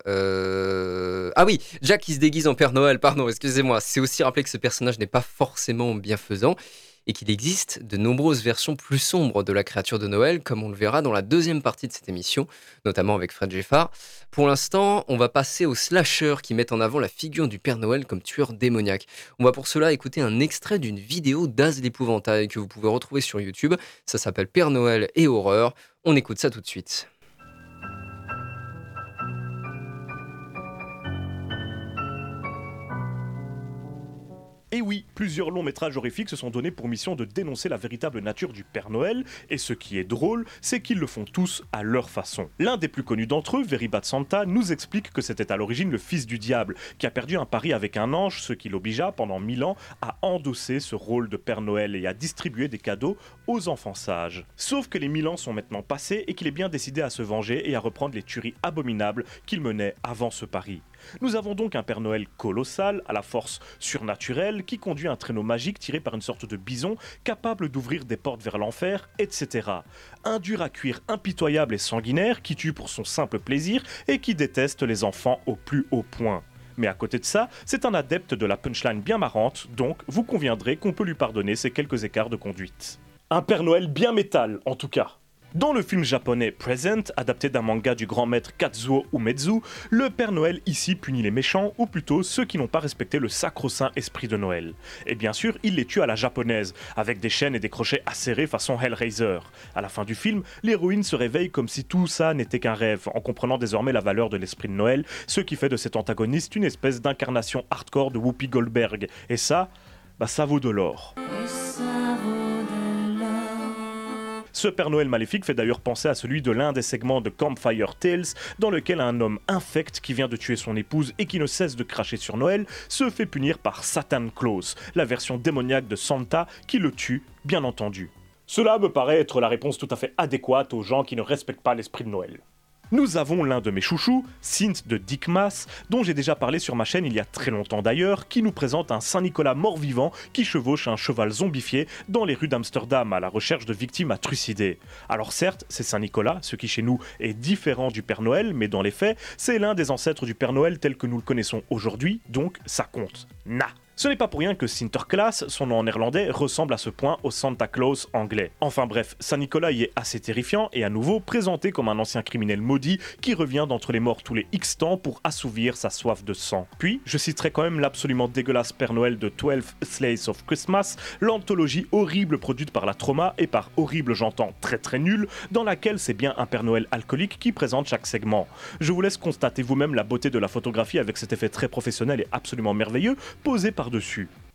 Ah oui, Jack qui se déguise en Père Noël, pardon, excusez-moi. C'est aussi rappeler que ce personnage n'est pas forcément bienfaisant et qu'il existe de nombreuses versions plus sombres de la créature de Noël, comme on le verra dans la deuxième partie de cette émission, notamment avec Fred Geffard. Pour l'instant, on va passer aux slashers qui mettent en avant la figure du Père Noël comme tueur démoniaque. On va pour cela écouter un extrait d'une vidéo d'Az l'épouvantail que vous pouvez retrouver sur YouTube. Ça s'appelle Père Noël et horreur. On écoute ça tout de suite. Et oui, plusieurs longs métrages horrifiques se sont donnés pour mission de dénoncer la véritable nature du Père Noël, et ce qui est drôle, c'est qu'ils le font tous à leur façon. L'un des plus connus d'entre eux, Very Bad Santa, nous explique que c'était à l'origine le fils du diable, qui a perdu un pari avec un ange, ce qui l'obligea pendant mille ans à endosser ce rôle de Père Noël et à distribuer des cadeaux aux enfants sages. Sauf que les mille ans sont maintenant passés et qu'il est bien décidé à se venger et à reprendre les tueries abominables qu'il menait avant ce pari. Nous avons donc un Père Noël colossal, à la force surnaturelle, qui conduit un traîneau magique tiré par une sorte de bison, capable d'ouvrir des portes vers l'enfer, etc. Un dur à cuire impitoyable et sanguinaire, qui tue pour son simple plaisir et qui déteste les enfants au plus haut point. Mais à côté de ça, c'est un adepte de la punchline bien marrante, donc vous conviendrez qu'on peut lui pardonner ces quelques écarts de conduite. Un Père Noël bien métal, en tout cas. Dans le film japonais Present, adapté d'un manga du grand maître Kazuo Umezu, le Père Noël ici punit les méchants, ou plutôt ceux qui n'ont pas respecté le sacro-saint esprit de Noël. Et bien sûr, il les tue à la japonaise, avec des chaînes et des crochets acérés façon Hellraiser. À la fin du film, l'héroïne se réveille comme si tout ça n'était qu'un rêve, en comprenant désormais la valeur de l'esprit de Noël, ce qui fait de cet antagoniste une espèce d'incarnation hardcore de Whoopi Goldberg. Et ça, bah ça vaut de l'or. Ce Père Noël maléfique fait d'ailleurs penser à celui de l'un des segments de Campfire Tales, dans lequel un homme infect qui vient de tuer son épouse et qui ne cesse de cracher sur Noël se fait punir par Satan Claus, la version démoniaque de Santa qui le tue, bien entendu. Cela me paraît être la réponse tout à fait adéquate aux gens qui ne respectent pas l'esprit de Noël. Nous avons l'un de mes chouchous, Synth de Dickmas, dont j'ai déjà parlé sur ma chaîne il y a très longtemps d'ailleurs, qui nous présente un Saint-Nicolas mort-vivant qui chevauche un cheval zombifié dans les rues d'Amsterdam à la recherche de victimes à trucider. Alors certes, c'est Saint-Nicolas, ce qui chez nous est différent du Père Noël, mais dans les faits, c'est l'un des ancêtres du Père Noël tel que nous le connaissons aujourd'hui, donc ça compte. Na. Ce n'est pas pour rien que Sinterklaas, son nom en néerlandais, ressemble à ce point au Santa Claus anglais. Enfin bref, Saint-Nicolas y est assez terrifiant et à nouveau présenté comme un ancien criminel maudit qui revient d'entre les morts tous les X temps pour assouvir sa soif de sang. Puis, je citerai quand même l'absolument dégueulasse Père Noël de 12 Slaves of Christmas, l'anthologie horrible produite par la Trauma et par horrible j'entends très très nul, dans laquelle c'est bien un Père Noël alcoolique qui présente chaque segment. Je vous laisse constater vous-même la beauté de la photographie avec cet effet très professionnel et absolument merveilleux posé par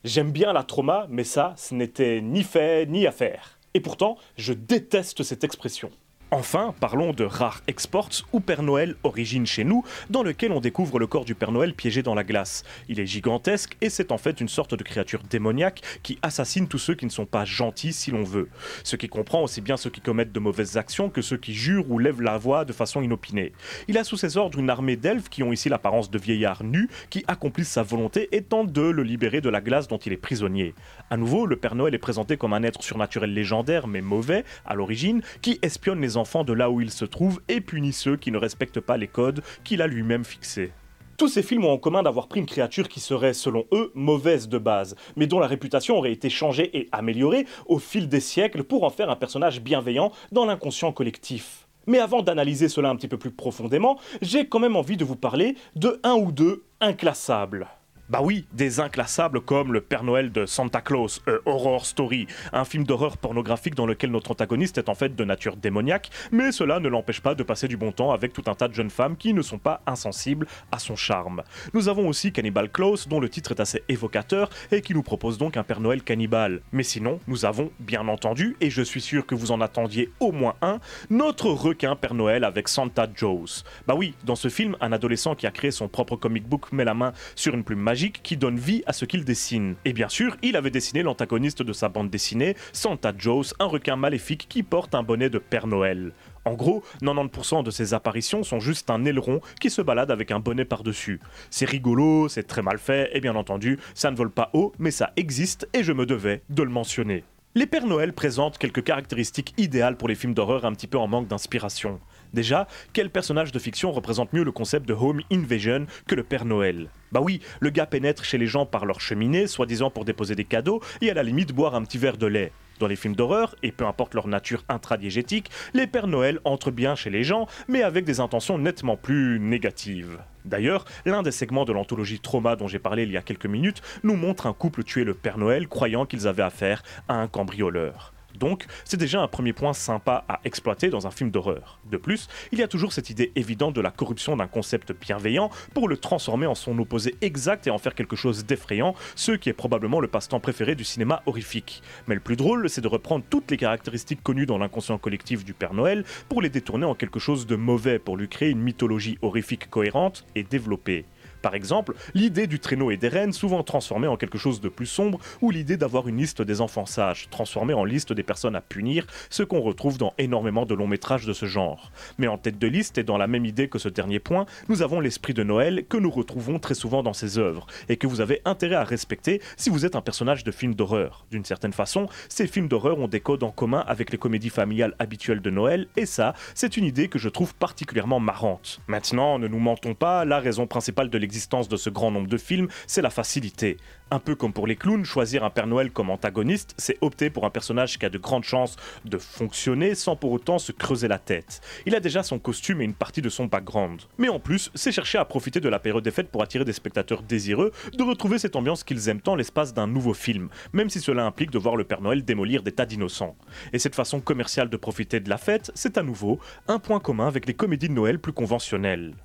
J'aime bien la trauma, mais ça, ce n'était ni fait ni à faire. Et pourtant, je déteste cette expression. Enfin, parlons de Rare Exports ou Père Noël Origine chez nous, dans lequel on découvre le corps du Père Noël piégé dans la glace. Il est gigantesque et c'est en fait une sorte de créature démoniaque qui assassine tous ceux qui ne sont pas gentils si l'on veut. Ce qui comprend aussi bien ceux qui commettent de mauvaises actions que ceux qui jurent ou lèvent la voix de façon inopinée. Il a sous ses ordres une armée d'elfes qui ont ici l'apparence de vieillards nus qui accomplissent sa volonté et tentent de le libérer de la glace dont il est prisonnier. À nouveau, le Père Noël est présenté comme un être surnaturel légendaire mais mauvais à l'origine qui espionne les enfants de là où ils se trouvent et punit ceux qui ne respectent pas les codes qu'il a lui-même fixés. Tous ces films ont en commun d'avoir pris une créature qui serait, selon eux, mauvaise de base, mais dont la réputation aurait été changée et améliorée au fil des siècles pour en faire un personnage bienveillant dans l'inconscient collectif. Mais avant d'analyser cela un petit peu plus profondément, j'ai quand même envie de vous parler de un ou deux inclassables. Bah oui, des inclassables comme Le Père Noël de Santa Claus, A Horror Story, un film d'horreur pornographique dans lequel notre antagoniste est en fait de nature démoniaque, mais cela ne l'empêche pas de passer du bon temps avec tout un tas de jeunes femmes qui ne sont pas insensibles à son charme. Nous avons aussi Cannibal Claus, dont le titre est assez évocateur et qui nous propose donc un Père Noël cannibale. Mais sinon, nous avons, bien entendu, et je suis sûr que vous en attendiez au moins un, notre requin Père Noël avec Santa Joes. Bah oui, dans ce film, un adolescent qui a créé son propre comic book met la main sur une plume magique qui donne vie à ce qu'il dessine. Et bien sûr, il avait dessiné l'antagoniste de sa bande dessinée, Santa Joes, un requin maléfique qui porte un bonnet de Père Noël. En gros, 90% de ces apparitions sont juste un aileron qui se balade avec un bonnet par-dessus. C'est rigolo, c'est très mal fait, et bien entendu, ça ne vole pas haut, mais ça existe et je me devais de le mentionner. Les Pères Noël présentent quelques caractéristiques idéales pour les films d'horreur un petit peu en manque d'inspiration. Déjà, quel personnage de fiction représente mieux le concept de home invasion que le Père Noël? Bah oui, le gars pénètre chez les gens par leur cheminée, soi-disant pour déposer des cadeaux, et à la limite boire un petit verre de lait. Dans les films d'horreur, et peu importe leur nature intradiégétique, les Pères Noël entrent bien chez les gens, mais avec des intentions nettement plus négatives. D'ailleurs, l'un des segments de l'anthologie Trauma dont j'ai parlé il y a quelques minutes nous montre un couple tuer le Père Noël croyant qu'ils avaient affaire à un cambrioleur. Donc, c'est déjà un premier point sympa à exploiter dans un film d'horreur. De plus, il y a toujours cette idée évidente de la corruption d'un concept bienveillant pour le transformer en son opposé exact et en faire quelque chose d'effrayant, ce qui est probablement le passe-temps préféré du cinéma horrifique. Mais le plus drôle, c'est de reprendre toutes les caractéristiques connues dans l'inconscient collectif du Père Noël pour les détourner en quelque chose de mauvais, pour lui créer une mythologie horrifique cohérente et développée. Par exemple, l'idée du traîneau et des rennes, souvent transformée en quelque chose de plus sombre, ou l'idée d'avoir une liste des enfants sages, transformée en liste des personnes à punir, ce qu'on retrouve dans énormément de longs métrages de ce genre. Mais en tête de liste, et dans la même idée que ce dernier point, nous avons l'esprit de Noël que nous retrouvons très souvent dans ces œuvres, et que vous avez intérêt à respecter si vous êtes un personnage de film d'horreur. D'une certaine façon, ces films d'horreur ont des codes en commun avec les comédies familiales habituelles de Noël, et ça, c'est une idée que je trouve particulièrement marrante. Maintenant, ne nous mentons pas, la raison principale de l'existence de ce grand nombre de films, c'est la facilité. Un peu comme pour les clowns, choisir un Père Noël comme antagoniste, c'est opter pour un personnage qui a de grandes chances de fonctionner sans pour autant se creuser la tête. Il a déjà son costume et une partie de son background. Mais en plus, c'est chercher à profiter de la période des fêtes pour attirer des spectateurs désireux de retrouver cette ambiance qu'ils aiment tant l'espace d'un nouveau film, même si cela implique de voir le Père Noël démolir des tas d'innocents. Et cette façon commerciale de profiter de la fête, c'est à nouveau un point commun avec les comédies de Noël plus conventionnelles.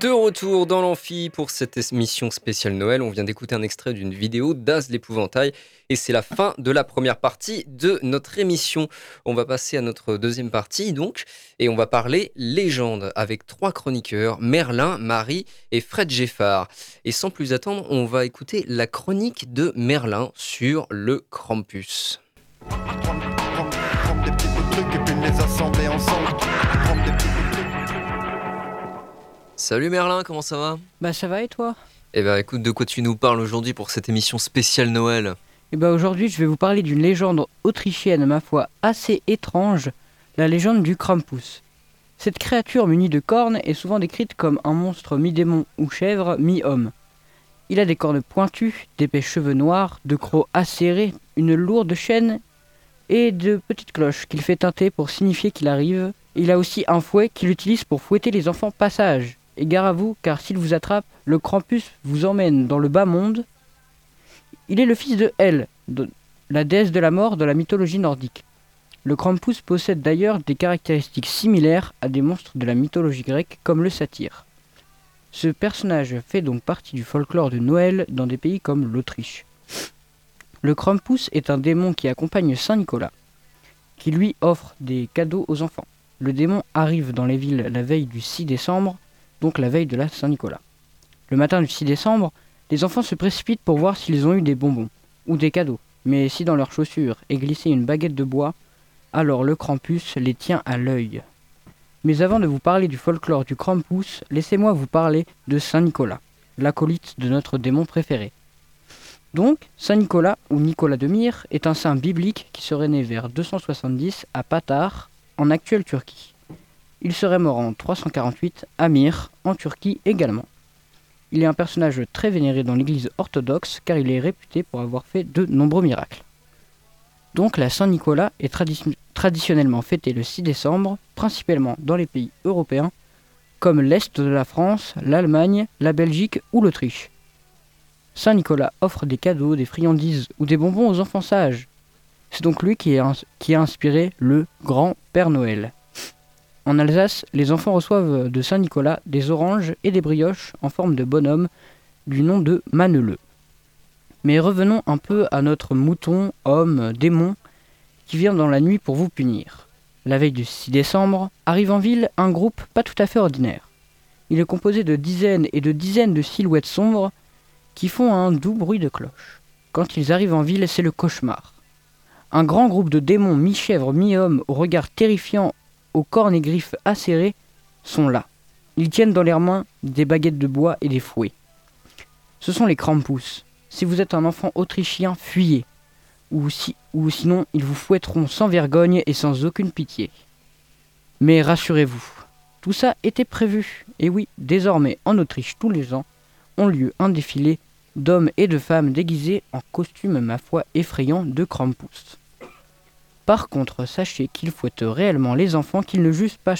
De retour dans l'amphi pour cette émission spéciale Noël, on vient d'écouter un extrait d'une vidéo d'Az l'épouvantail et c'est la fin de la première partie de notre émission. On va passer à notre deuxième partie donc et on va parler légende avec trois chroniqueurs, Merlin, Marie et Fred Geffard. Et sans plus attendre, on va écouter la chronique de Merlin sur le Krampus. Salut Merlin, comment ça va? Bah ça va et toi? Eh ben écoute, de quoi tu nous parles aujourd'hui pour cette émission spéciale Noël? Et bah aujourd'hui je vais vous parler d'une légende autrichienne, ma foi, assez étrange, la légende du Krampus. Cette créature munie de cornes est souvent décrite comme un monstre mi-démon ou chèvre, mi-homme. Il a des cornes pointues, d'épais cheveux noirs, de crocs acérés, une lourde chaîne et de petites cloches qu'il fait teinter pour signifier qu'il arrive. Il a aussi un fouet qu'il utilise pour fouetter les enfants passage. Et gare à vous, car s'il vous attrape, le Krampus vous emmène dans le bas monde. Il est le fils de Hel, la déesse de la mort de la mythologie nordique. Le Krampus possède d'ailleurs des caractéristiques similaires à des monstres de la mythologie grecque comme le satyre. Ce personnage fait donc partie du folklore de Noël dans des pays comme l'Autriche. Le Krampus est un démon qui accompagne Saint Nicolas, qui lui offre des cadeaux aux enfants. Le démon arrive dans les villes la veille du 6 décembre, donc la veille de la Saint-Nicolas. Le matin du 6 décembre, les enfants se précipitent pour voir s'ils ont eu des bonbons ou des cadeaux. Mais si dans leurs chaussures est glissée une baguette de bois, alors le Krampus les tient à l'œil. Mais avant de vous parler du folklore du Krampus, laissez-moi vous parler de Saint Nicolas, l'acolyte de notre démon préféré. Donc, Saint Nicolas, ou Nicolas de Myre, est un saint biblique qui serait né vers 270 à Patar, en actuelle Turquie. Il serait mort en 348 à Myre, en Turquie également. Il est un personnage très vénéré dans l'église orthodoxe car il est réputé pour avoir fait de nombreux miracles. Donc la Saint-Nicolas est tradi- traditionnellement fêtée le 6 décembre, principalement dans les pays européens, comme l'Est de la France, l'Allemagne, la Belgique ou l'Autriche. Saint-Nicolas offre des cadeaux, des friandises ou des bonbons aux enfants sages. C'est donc lui qui a inspiré le Grand Père Noël. En Alsace, les enfants reçoivent de Saint-Nicolas des oranges et des brioches en forme de bonhomme du nom de Maneleux. Mais revenons un peu à notre mouton, homme, démon, qui vient dans la nuit pour vous punir. La veille du 6 décembre, arrive en ville un groupe pas tout à fait ordinaire. Il est composé de dizaines et de dizaines de silhouettes sombres qui font un doux bruit de cloche. Quand ils arrivent en ville, c'est le cauchemar. Un grand groupe de démons mi-chèvre, mi-homme, au regard terrifiant, aux cornes et griffes acérées, sont là. Ils tiennent dans leurs mains des baguettes de bois et des fouets. Ce sont les Krampus. Si vous êtes un enfant autrichien, fuyez. Ou, si, ou sinon, ils vous fouetteront sans vergogne et sans aucune pitié. Mais rassurez-vous, tout ça était prévu. Et oui, désormais, en Autriche, tous les ans, ont lieu un défilé d'hommes et de femmes déguisés en costumes, ma foi, effrayants de Krampus. Par contre, sachez qu'ils fouettent réellement les enfants qu'ils ne jugent pas,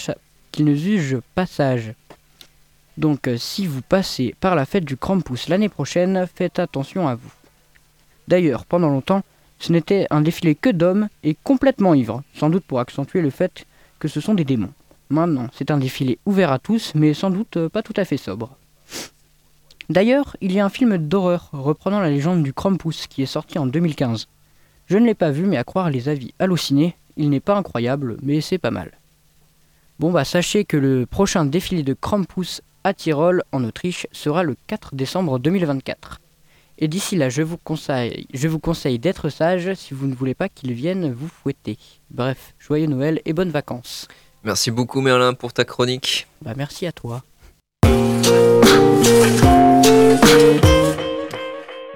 qu'ils ne jugent pas sages. Donc euh, si vous passez par la fête du Krampus l'année prochaine, faites attention à vous. D'ailleurs, pendant longtemps, ce n'était un défilé que d'hommes et complètement ivres, sans doute pour accentuer le fait que ce sont des démons. Maintenant, c'est un défilé ouvert à tous, mais sans doute euh, pas tout à fait sobre. D'ailleurs, il y a un film d'horreur reprenant la légende du Krampus qui est sorti en 2015. Je ne l'ai pas vu, mais à croire les avis hallucinés, il n'est pas incroyable, mais c'est pas mal. Bon bah sachez que le prochain défilé de Krampus à Tyrol en Autriche sera le 4 décembre 2024. Et d'ici là, je vous conseille, je vous conseille d'être sage si vous ne voulez pas qu'il vienne vous fouetter. Bref, joyeux Noël et bonnes vacances. Merci beaucoup Merlin pour ta chronique. Bah merci à toi.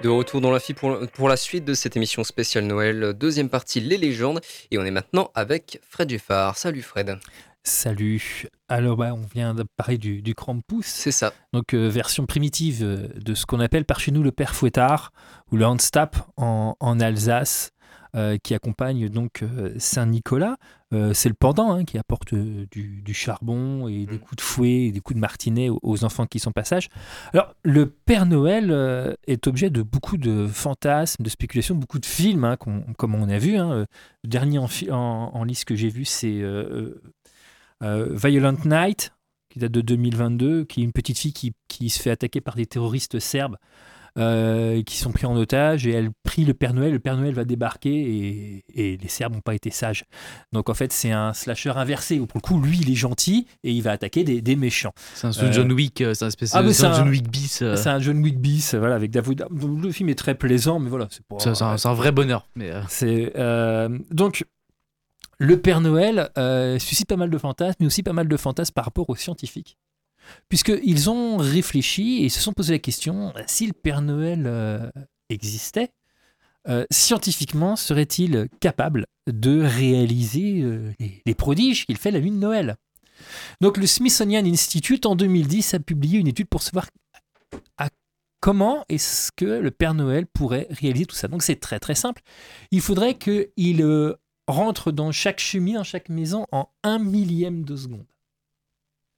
De retour dans la fille pour, pour la suite de cette émission spéciale Noël, deuxième partie Les légendes, et on est maintenant avec Fred Geffard. Salut Fred. Salut. Alors, bah, on vient de parler du, du Krampus. C'est ça. Donc, euh, version primitive euh, de ce qu'on appelle par chez nous le père Fouettard ou le Handstap en, en Alsace, euh, qui accompagne donc euh, Saint-Nicolas. Euh, c'est le pendant hein, qui apporte euh, du, du charbon et des coups de fouet et des coups de martinet aux, aux enfants qui sont passage. Alors, le Père Noël euh, est objet de beaucoup de fantasmes, de spéculations, beaucoup de films, hein, comme on a vu. hein. Euh, Le dernier en, fi- en- en liste que j'ai vu, c'est euh, euh, Violent Night, qui date de 2022, qui est une petite fille qui, qui se fait attaquer par des terroristes serbes euh, qui sont pris en otage et elle prie le Père Noël. Le Père Noël va débarquer et, et les Serbes n'ont pas été sages. Donc en fait, c'est un slasher inversé où pour le coup, lui, il est gentil et il va attaquer des, des méchants. C'est un sous Euh, John Wick, euh, c'est un espèce ah, c'est un un- John Wick bis. euh, C'est un John Wick bis, voilà, avec David. Le film est très plaisant, mais voilà, c'est un, vrai bonheur. Mais C'est donc le Père Noël suscite pas mal de fantasmes, mais aussi pas mal de fantasmes par rapport aux scientifiques, puisqu'ils ont réfléchi et se sont posé la question si le Père Noël euh, existait, euh, scientifiquement serait-il capable de réaliser euh, les, prodiges qu'il fait la nuit de Noël? Donc le Smithsonian Institute en 2010 a publié une étude pour savoir comment est-ce que le Père Noël pourrait réaliser tout ça Donc c'est très très simple. Il faudrait qu'il rentre dans chaque chemin, dans chaque maison en un millième de seconde.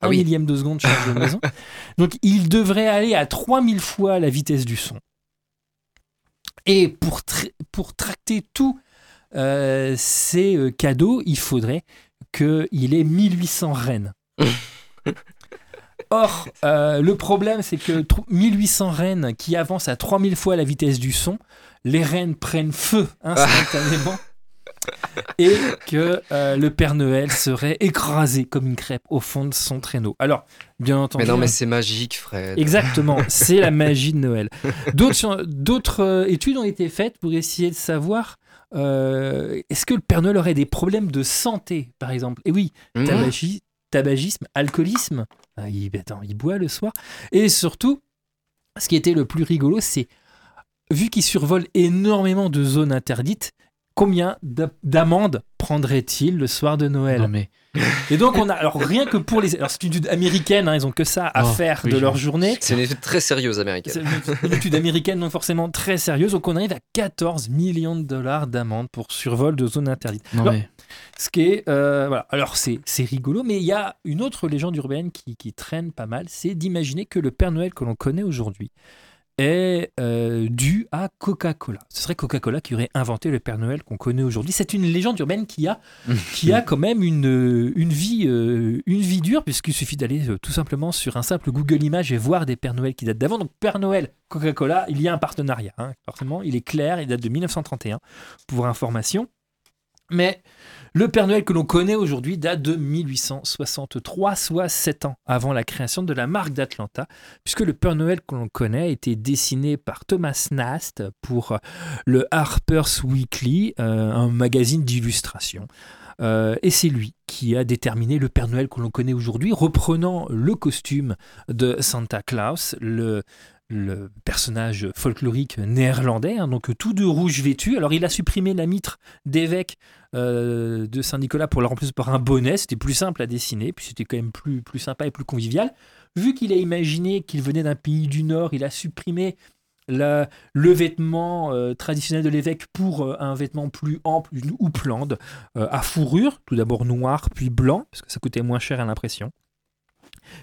Ah un oui. millième de seconde chaque maison. Donc il devrait aller à 3000 fois la vitesse du son. Et pour, tra- pour tracter tous euh, ces euh, cadeaux, il faudrait qu'il ait 1800 reines. Or, euh, le problème, c'est que tr- 1800 rennes qui avancent à 3000 fois la vitesse du son, les rennes prennent feu instantanément et que euh, le Père Noël serait écrasé comme une crêpe au fond de son traîneau. Alors, bien entendu. Mais non, mais c'est magique, Fred. Exactement, c'est la magie de Noël. D'autres euh, études ont été faites pour essayer de savoir euh, est-ce que le Père Noël aurait des problèmes de santé, par exemple? Et oui, Mmh. tabagi- tabagisme, alcoolisme. Ah, il, attends, il boit le soir. Et surtout, ce qui était le plus rigolo, c'est vu qu'il survole énormément de zones interdites, combien d'a- d'amendes prendrait-il le soir de Noël non, mais Et donc on a alors rien que pour les alors c'est une étude américaine, hein, ils ont que ça à Oh, faire oui, de leur journée. C'est une étude très sérieuse C'est américaine. une, une étude américaine non forcément très sérieuse, donc on arrive à 14 millions de dollars d'amende pour survol de zones interdites. non Alors, mais Ce qui est euh, voilà. Alors c'est c'est rigolo, mais il y a une autre légende urbaine qui, qui traîne pas mal, c'est d'imaginer que le Père Noël que l'on connaît aujourd'hui est euh, dû à Coca-Cola. Ce serait Coca-Cola qui aurait inventé le Père Noël qu'on connaît aujourd'hui. C'est une légende urbaine qui a, qui a quand même une, euh, une, vie, euh, une vie dure, puisqu'il suffit d'aller euh, tout simplement sur un simple Google Images et voir des Pères Noël qui datent d'avant. Donc Père Noël, Coca-Cola, il y a un partenariat. hein. Forcément, il est clair, il date de 1931, pour information. Mais le Père Noël que l'on connaît aujourd'hui date de 1863, soit 7 ans avant la création de la marque d'Atlanta, puisque le Père Noël que l'on connaît a été dessiné par Thomas Nast pour le Harper's Weekly, euh, un magazine d'illustration. Euh, et c'est lui qui a déterminé le Père Noël que l'on connaît aujourd'hui, reprenant le costume de Santa Claus, le, le personnage folklorique néerlandais, hein, donc tout de rouge vêtu. Alors il a supprimé la mitre d'évêque euh, de Saint-Nicolas pour la remplacer par un bonnet, c'était plus simple à dessiner, puis c'était quand même plus, plus sympa et plus convivial. Vu qu'il a imaginé qu'il venait d'un pays du Nord, il a supprimé le vêtement euh, traditionnel de l'évêque pour euh, un vêtement plus ample, une houppelande à fourrure, tout d'abord noir, puis blanc, parce que ça coûtait moins cher à l'impression.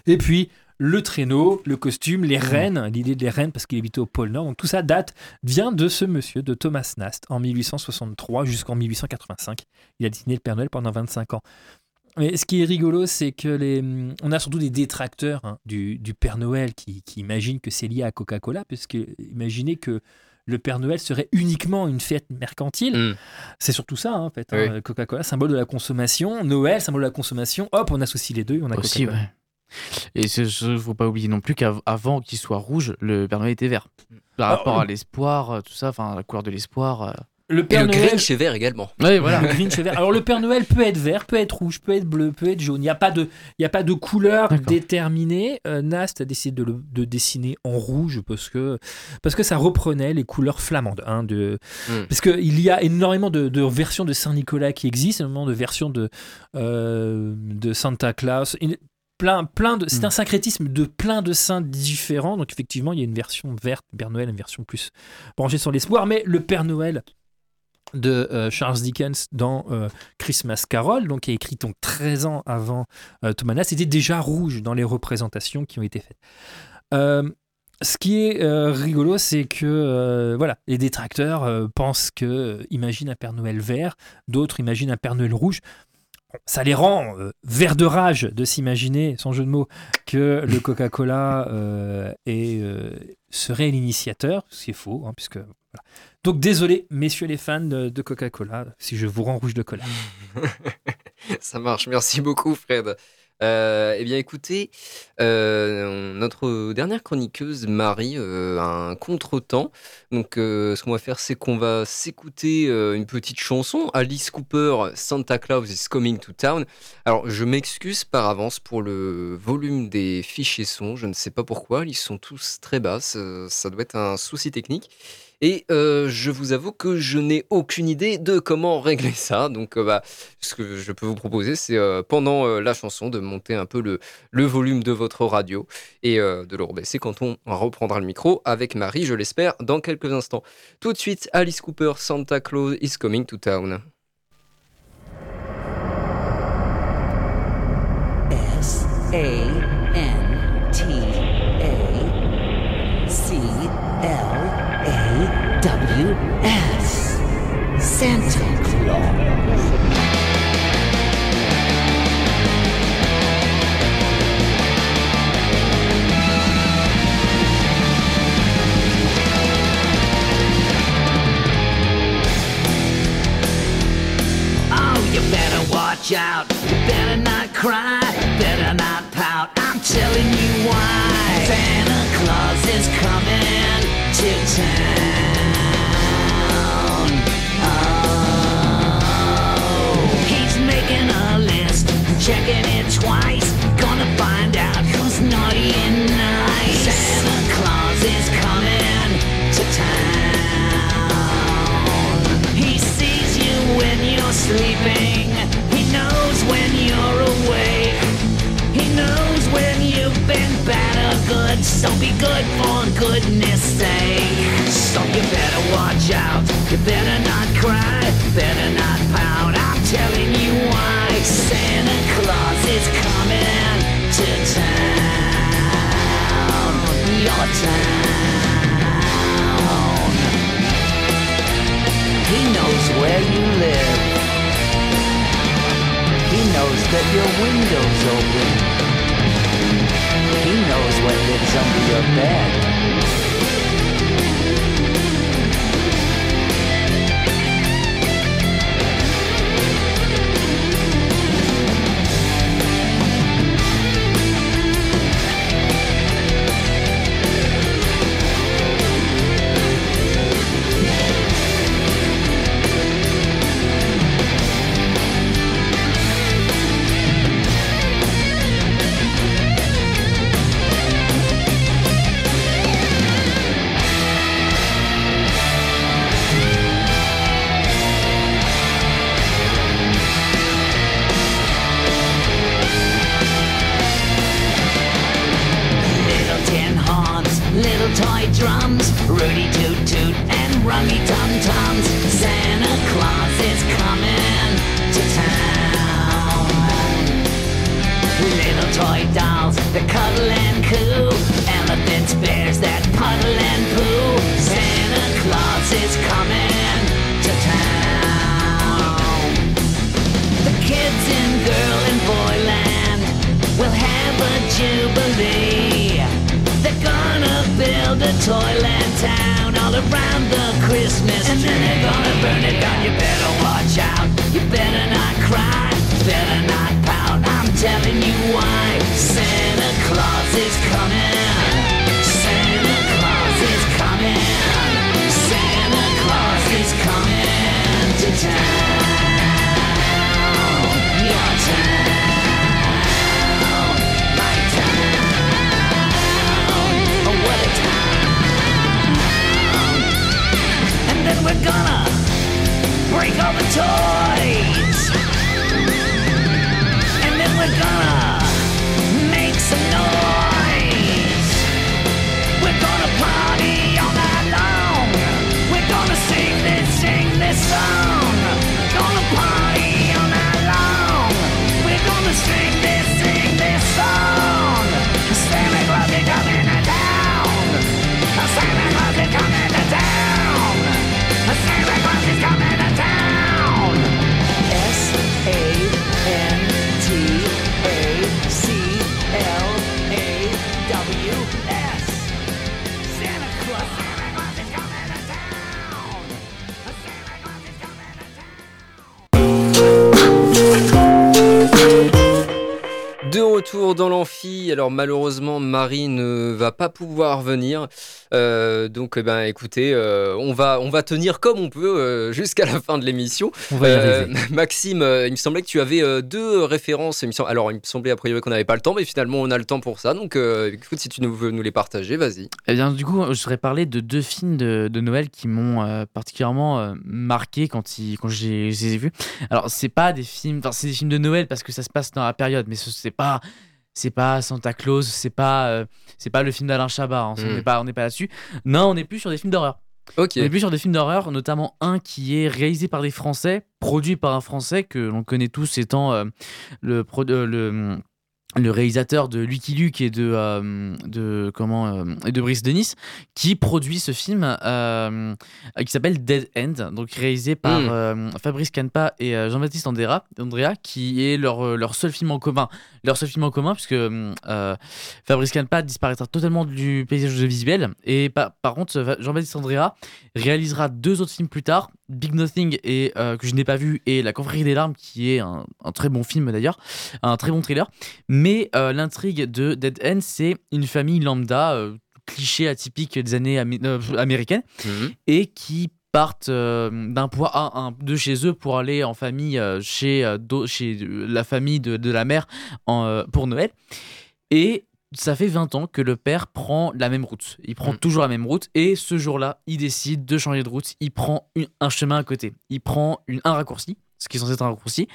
Et puis le traîneau, le costume, les rennes, l'idée des rennes parce qu'il habitait au pôle Nord. Donc tout ça date, vient de ce monsieur, de Thomas Nast, en 1863 jusqu'en 1885. Il a dessiné le Père Noël pendant 25 ans. Mais ce qui est rigolo, c'est que les, on a surtout des détracteurs hein, du, du Père Noël qui, qui imaginent que c'est lié à Coca-Cola, puisque imaginez que le Père Noël serait uniquement une fête mercantile. Mm. C'est surtout ça, hein, en fait. hein. Coca-Cola, symbole de la consommation. Noël, symbole de la consommation. Hop, on associe les deux on a aussi Coca-Cola. ouais. Et il ne faut pas oublier non plus qu'avant qu'il soit rouge, le Père Noël était vert. Par Ah, rapport oui. à l'espoir, euh, tout ça, enfin la couleur de l'espoir. euh, Le Et Père le Noël. Grinch est vert également. Oui, voilà. Le Grinch est vert. Alors le Père Noël peut être vert, peut être rouge, peut être bleu, peut être jaune. Il n'y a pas de, il y a pas de couleur déterminée. Euh, Nast a décidé de, le- de dessiner en rouge parce que, parce que ça reprenait les couleurs flamandes. hein, de, Mm. Parce qu'il y a énormément de, de versions de Saint-Nicolas qui existent, énormément de versions de, euh, de Santa Claus. Plein, plein de, c'est un syncrétisme de plein de saints différents. Donc effectivement, il y a une version verte, Père Noël, une version plus branchée sur l'espoir. Mais le Père Noël de euh, Charles Dickens dans euh, Christmas Carol, donc qui a écrit donc 13 ans avant euh, Thomas était déjà rouge dans les représentations qui ont été faites. Euh, ce qui est euh, rigolo, c'est que euh, voilà, les détracteurs euh, pensent que euh, imagine un Père Noël vert, d'autres imaginent un Père Noël rouge. Ça les rend euh, de rage de s'imaginer, sans jeu de mots, que le Coca-Cola euh, euh, serait l'initiateur, ce qui est faux, hein. Donc désolé, messieurs les fans de, de Coca-Cola, si je vous rends rouge de colère. Ça marche, merci beaucoup Fred. Euh, eh bien écoutez, euh, notre dernière chroniqueuse Marie euh, a un contretemps. Donc euh, ce qu'on va faire c'est qu'on va s'écouter une petite chanson, Alice Cooper, Santa Claus is Coming to Town. Alors je m'excuse par avance pour le volume des fichiers son, je ne sais pas pourquoi, ils sont tous très bas, ça doit être un souci technique. Et euh, je vous avoue que je n'ai aucune idée de comment régler ça. Donc, euh, bah, ce que je peux vous proposer, c'est euh, pendant la chanson de monter un peu le, volume de votre radio et de le rebaisser quand on reprendra le micro avec Marie, je l'espère, dans quelques instants. Tout de suite, Alice Cooper, Santa Claus is coming to town. S. Santa Claus. Oh, you better watch out. You better not cry. Better not pout. I'm telling you why. Santa Claus is coming to town. Checking it twice. Gonna find out who's naughty and nice. Santa Claus is coming to town. He sees you when you're sleeping. He knows when you're awake. He knows when you've been bad or good. So be good for goodness sake. So you better watch out. You better not cry. Better not pout. I'm telling you why. Santa Claus coming to town. Your town. He knows where you live. He knows that your window's open. He knows what lives under your bed. Alors malheureusement Marie ne va pas pouvoir venir, Euh, donc eh ben écoutez, euh, on va on va tenir comme on peut euh, jusqu'à la fin de l'émission. Maxime, il me semblait que tu avais deux références. il me semble- alors il me semblait a priori qu'on n'avait pas le temps, mais finalement on a le temps pour ça. Donc écoute, si tu nous veux nous les partager, vas-y. Eh bien, du coup, je voudrais parler de deux films de, de Noël qui m'ont particulièrement marqué quand, ils, quand j'ai- je les ai vus. Alors, c'est pas des films, enfin, c'est des films de Noël parce que ça se passe dans la période, mais ce- c'est pas, c'est pas Santa Claus, c'est pas, euh, c'est pas le film d'Alain Chabat. hein, on n'est pas, on n'est pas là-dessus. Non, on est plus sur des films d'horreur. On est plus sur des films d'horreur, notamment un qui est réalisé par des Français, produit par un Français que l'on connaît tous étant euh, le, pro- euh, le, le réalisateur de Lucky Luke et de, euh, de, comment, euh, et de Brice Denis, qui produit ce film euh, qui s'appelle Dead End, donc réalisé par Mm. Fabrice Canpa et Jean-Baptiste Andrea, Andrea, qui est leur, leur seul film en commun. Leur seul film en commun, puisque Fabrice Canpa disparaîtra totalement du paysage visuel. Et par, par contre, Jean-Baptiste Andrea réalisera deux autres films plus tard, Big Nothing et euh, que je n'ai pas vu et La confrérie des larmes, qui est un, un très bon film d'ailleurs, un très bon thriller. Mais euh, l'intrigue de Dead End, c'est une famille lambda, euh, cliché atypique des années amé- américaines, Mhm. et qui partent d'un point A un de chez eux pour aller en famille chez, la famille de, de la mère en, pour Noël. Et ça fait 20 ans que le père prend la même route. Il prend Mm. toujours la même route. Et ce jour-là, il décide de changer de route. Il prend une- un chemin à côté. Il prend une, un raccourci, ce qui est censé être un raccourci.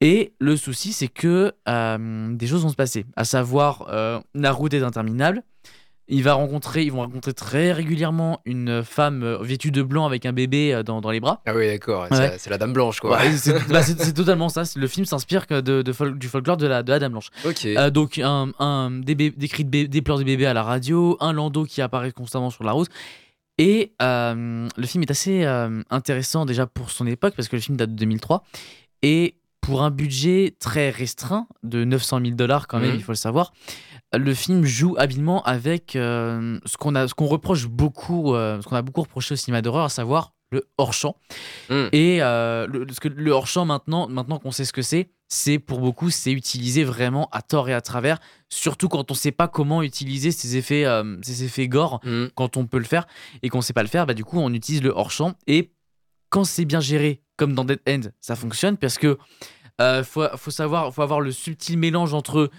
Et le souci, c'est que euh, des choses vont se passer. À savoir, euh, la route est interminable. Il va rencontrer, ils vont rencontrer très régulièrement une femme euh, vêtue de blanc avec un bébé euh, dans, dans les bras. Ah oui, d'accord. Ouais. C'est la Dame Blanche, quoi. Ouais, c'est bah, c'est- totalement ça. Le film s'inspire que de, de fol- du folklore de la, de la Dame Blanche. Ok. Euh, donc, un, un- des, cris de des pleurs de bébé à la radio, un landau qui apparaît constamment sur la route. Et euh, le film est assez euh, intéressant déjà pour son époque, parce que le film date de 2003. Et pour un budget très restreint de 900 000 dollars, quand même, Mhm. il faut le savoir, le film joue habilement avec euh, ce qu'on a- ce qu'on reproche beaucoup, euh, ce qu'on a beaucoup reproché au cinéma d'horreur, à savoir le hors-champ. Mm. Et euh, le, parce que le hors-champ, maintenant, maintenant qu'on sait ce que c'est, c'est pour beaucoup, c'est utilisé vraiment à tort et à travers, surtout quand on sait pas comment utiliser ces effets, ces effets gore, Mm. quand on peut le faire, et qu'on sait pas le faire, bah, du coup, on utilise le hors-champ. Et quand c'est bien géré, comme dans Dead End, ça fonctionne, parce que euh, faut, faut savoir, faut avoir le subtil mélange entre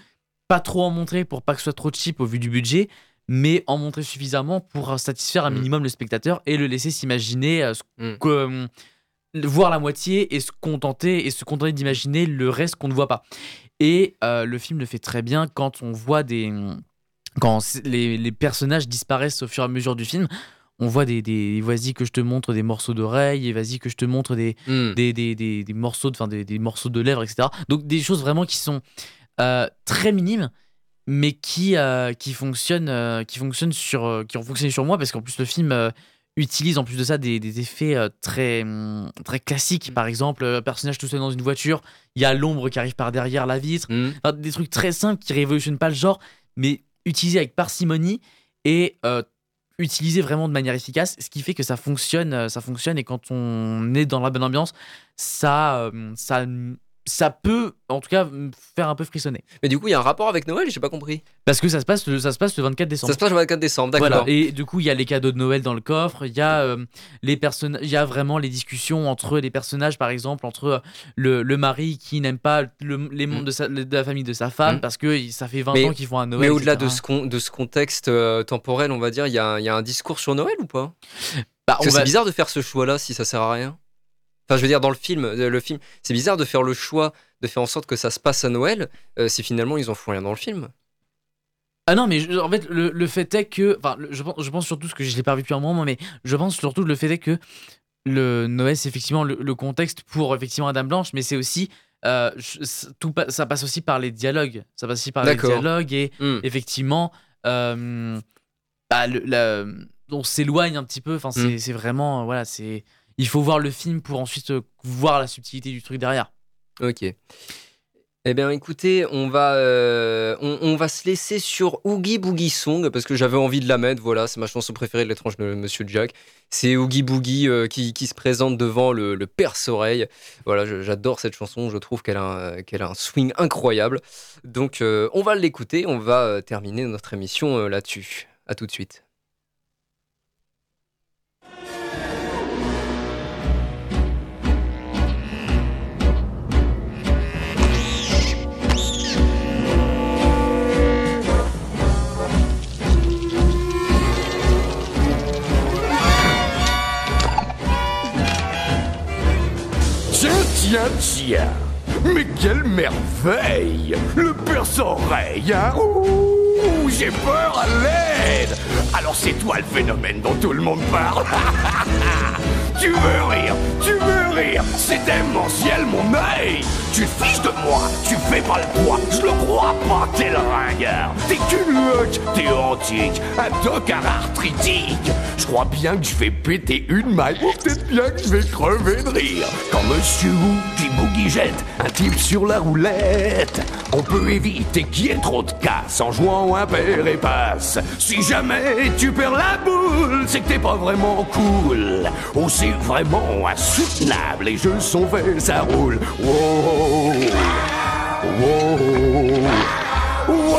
pas trop en montrer pour pas que ce soit trop cheap au vu du budget, mais en montrer suffisamment pour satisfaire un Mm. minimum le spectateur et le laisser s'imaginer euh, Mm. euh, voir la moitié et se contenter et se contenter d'imaginer le reste qu'on ne voit pas. Et euh, le film le fait très bien quand on voit des quand les, les personnages disparaissent au fur et à mesure du film. On voit des, des vas-y que je te montre des morceaux d'oreilles et vas-y que je te montre des, Mm. des, des, des, morceaux de, enfin, des, des morceaux de lèvres, etc. Donc des choses vraiment qui sont très minimes, mais qui, euh, qui, fonctionnent, euh, qui, fonctionnent sur, euh, qui ont fonctionné sur moi, parce qu'en plus le film euh, utilise en plus de ça des, des effets euh, très, hum, très classiques. Par exemple, euh, un personnage tout seul dans une voiture, il y a l'ombre qui arrive par derrière la vitre. Mm. Enfin, des trucs très simples qui révolutionnent pas le genre, mais utilisés avec parcimonie et euh, utilisés vraiment de manière efficace, ce qui fait que ça fonctionne, euh, ça fonctionne et quand on est dans la bonne ambiance, ça, euh, ça, ça peut, en tout cas, me faire un peu frissonner. Mais du coup, il y a un rapport avec Noël, j'ai pas compris. Parce que ça se passe, le- ça se passe le 24 décembre. Ça se passe le 24 décembre, d'accord. Voilà. Et du coup, il y a les cadeaux de Noël dans le coffre. Il y a euh, les personnages. Il y a vraiment les discussions entre les personnages, par exemple, entre euh, le, le mari qui n'aime pas le- les membres de, sa- de la famille de sa femme Mm. parce que ça fait 20 Mais- ans qu'ils font un Noël. Mais au-delà de ce, con- de ce contexte euh, temporel, on va dire, il y a, il y a un discours sur Noël ou pas? Bah, va- c'est bizarre de faire ce choix-là si ça sert à rien. Enfin, je veux dire, dans le film, euh, le film, c'est bizarre de faire le choix de faire en sorte que ça se passe à Noël euh, si finalement ils en font rien dans le film. Ah non, mais je- en fait, le, le fait est que. Enfin, je, pense, je pense surtout, ce que je l'ai pas vu depuis un moment, mais je pense surtout le fait est que le Noël, c'est effectivement le, le contexte pour effectivement Dame Blanche, mais c'est aussi. euh, tout, ça passe aussi par les dialogues. Ça passe aussi par les dialogues et Hmm. effectivement. euh, bah, le- la- on s'éloigne un petit peu. Enfin, c'est Mm. c'est vraiment. Voilà, c'est. Il faut voir le film pour ensuite euh, voir la subtilité du truc derrière. Ok. Eh bien, écoutez, on va, euh, on, va se laisser sur Oogie Boogie Song parce que j'avais envie de la mettre. Voilà, c'est ma chanson préférée de l'étrange de Monsieur Jack. C'est Oogie Boogie euh, qui, qui se présente devant le, le perce-oreille. Voilà, j'adore cette chanson. Je trouve qu'elle a, a un swing incroyable. Donc, euh, on va l'écouter. On va euh, terminer notre émission euh, là-dessus. À tout de suite. Ciencia. Mais quelle merveille! Le perce-oreille, hein. Ouh, j'ai peur à l'aide. Alors c'est toi le phénomène dont tout le monde parle. Tu veux rire, tu veux rire. C'est démentiel mon œil. Tu te fiches de moi, tu fais pas le poids. Je le crois pas, t'es le ringard. T'es culotte, t'es antique Un tocard arthritique. Je crois bien que je vais péter une maille. Peut-être bien que je vais crever de rire. Quand monsieur qui boogie jette Un type sur la roulette. On peut éviter qu'il y ait trop de casse En jouant un père et passe. Si jamais tu perds la boule C'est que t'es pas vraiment cool. Oh c'est vraiment insoutenable Les jeux sont faits, ça roule. Wow. Wow. Wow.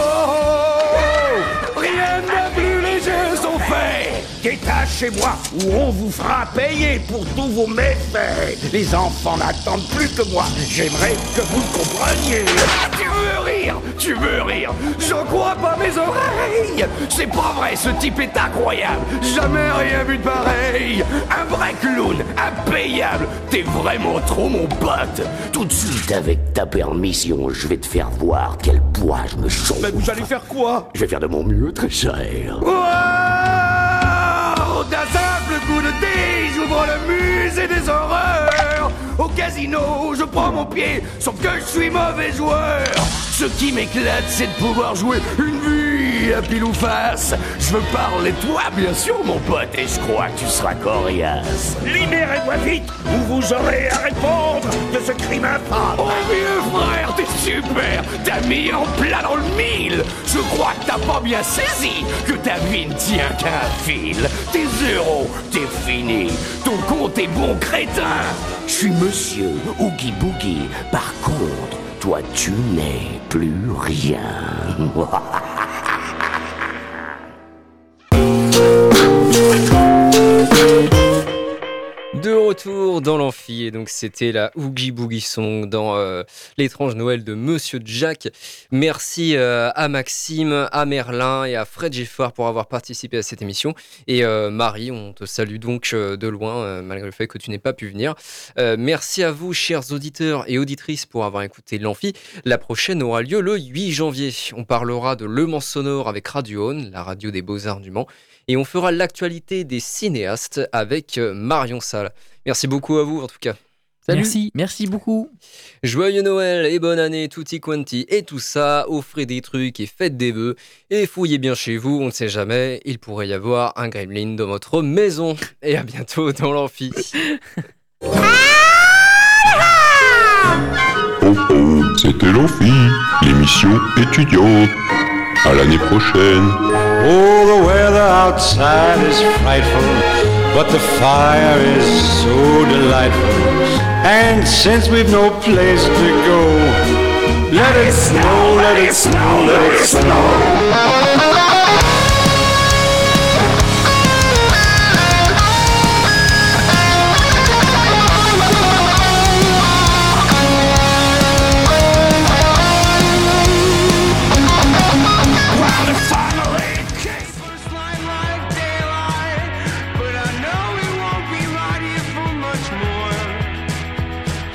Rien de plus, les jeux sont faits Qu'état chez moi où on vous fera payer pour tous vos méfaits Les enfants n'attendent plus que moi J'aimerais que vous le compreniez Tu veux rire Tu veux rire J'en crois pas mes oreilles C'est pas vrai, ce type est incroyable Jamais rien vu de pareil Un vrai clown, impayable T'es vraiment trop mon pote Tout de suite, avec ta permission, je vais te faire voir quel poids je me chauffe Mais vous allez faire quoi Je vais faire de mon mieux, très cher D'un simple coup de dé, j'ouvre le musée des horreurs. Au casino, je prends mon pied, sauf que je suis mauvais joueur. Ce qui m'éclate, c'est de pouvoir jouer une vie à pile ou face. Je veux parler toi, bien sûr, mon pote, et je crois que tu seras coriace. Libérez-moi vite, ou vous aurez à répondre de ce crime infâme. Oh, vieux frère, t'es super, t'as mis en plat dans le mille. Je crois que t'as pas bien saisi que ta vie ne tient qu'à un fil. T'es zéro, t'es fini, ton compte est bon crétin. Je suis monsieur Oogie Boogie, par contre, toi tu n'es plus rien. retour dans l'amphi, et donc c'était la Oogie Boogie Song dans euh, l'étrange Noël de Monsieur Jack. Merci euh, à Maxime, à Merlin et à Fred Giffard pour avoir participé à cette émission. Et euh, Marie, on te salue donc de loin, malgré le fait que tu n'aies pas pu venir. Merci à vous, chers auditeurs et auditrices, pour avoir écouté l'amphi. La prochaine aura lieu le 8 janvier. On parlera de Le Mans Sonore avec Radio On, la radio des Beaux-Arts du Mans. Et on fera l'actualité des cinéastes avec Marion Salle. Merci beaucoup à vous en tout cas. Salut. Merci. Merci beaucoup. Joyeux Noël et bonne année, tutti quanti et tout ça. Offrez des trucs et faites des vœux. Et fouillez bien chez vous, on ne sait jamais. Il pourrait y avoir un gremlin dans votre maison. Et à bientôt dans l'amphi. Oh oh, c'était l'Amphi, l'émission étudiante. À l'année prochaine. Oh, the weather outside is frightful, but the fire is so delightful. And since we've no place to go, let it snow, let it snow, let it snow.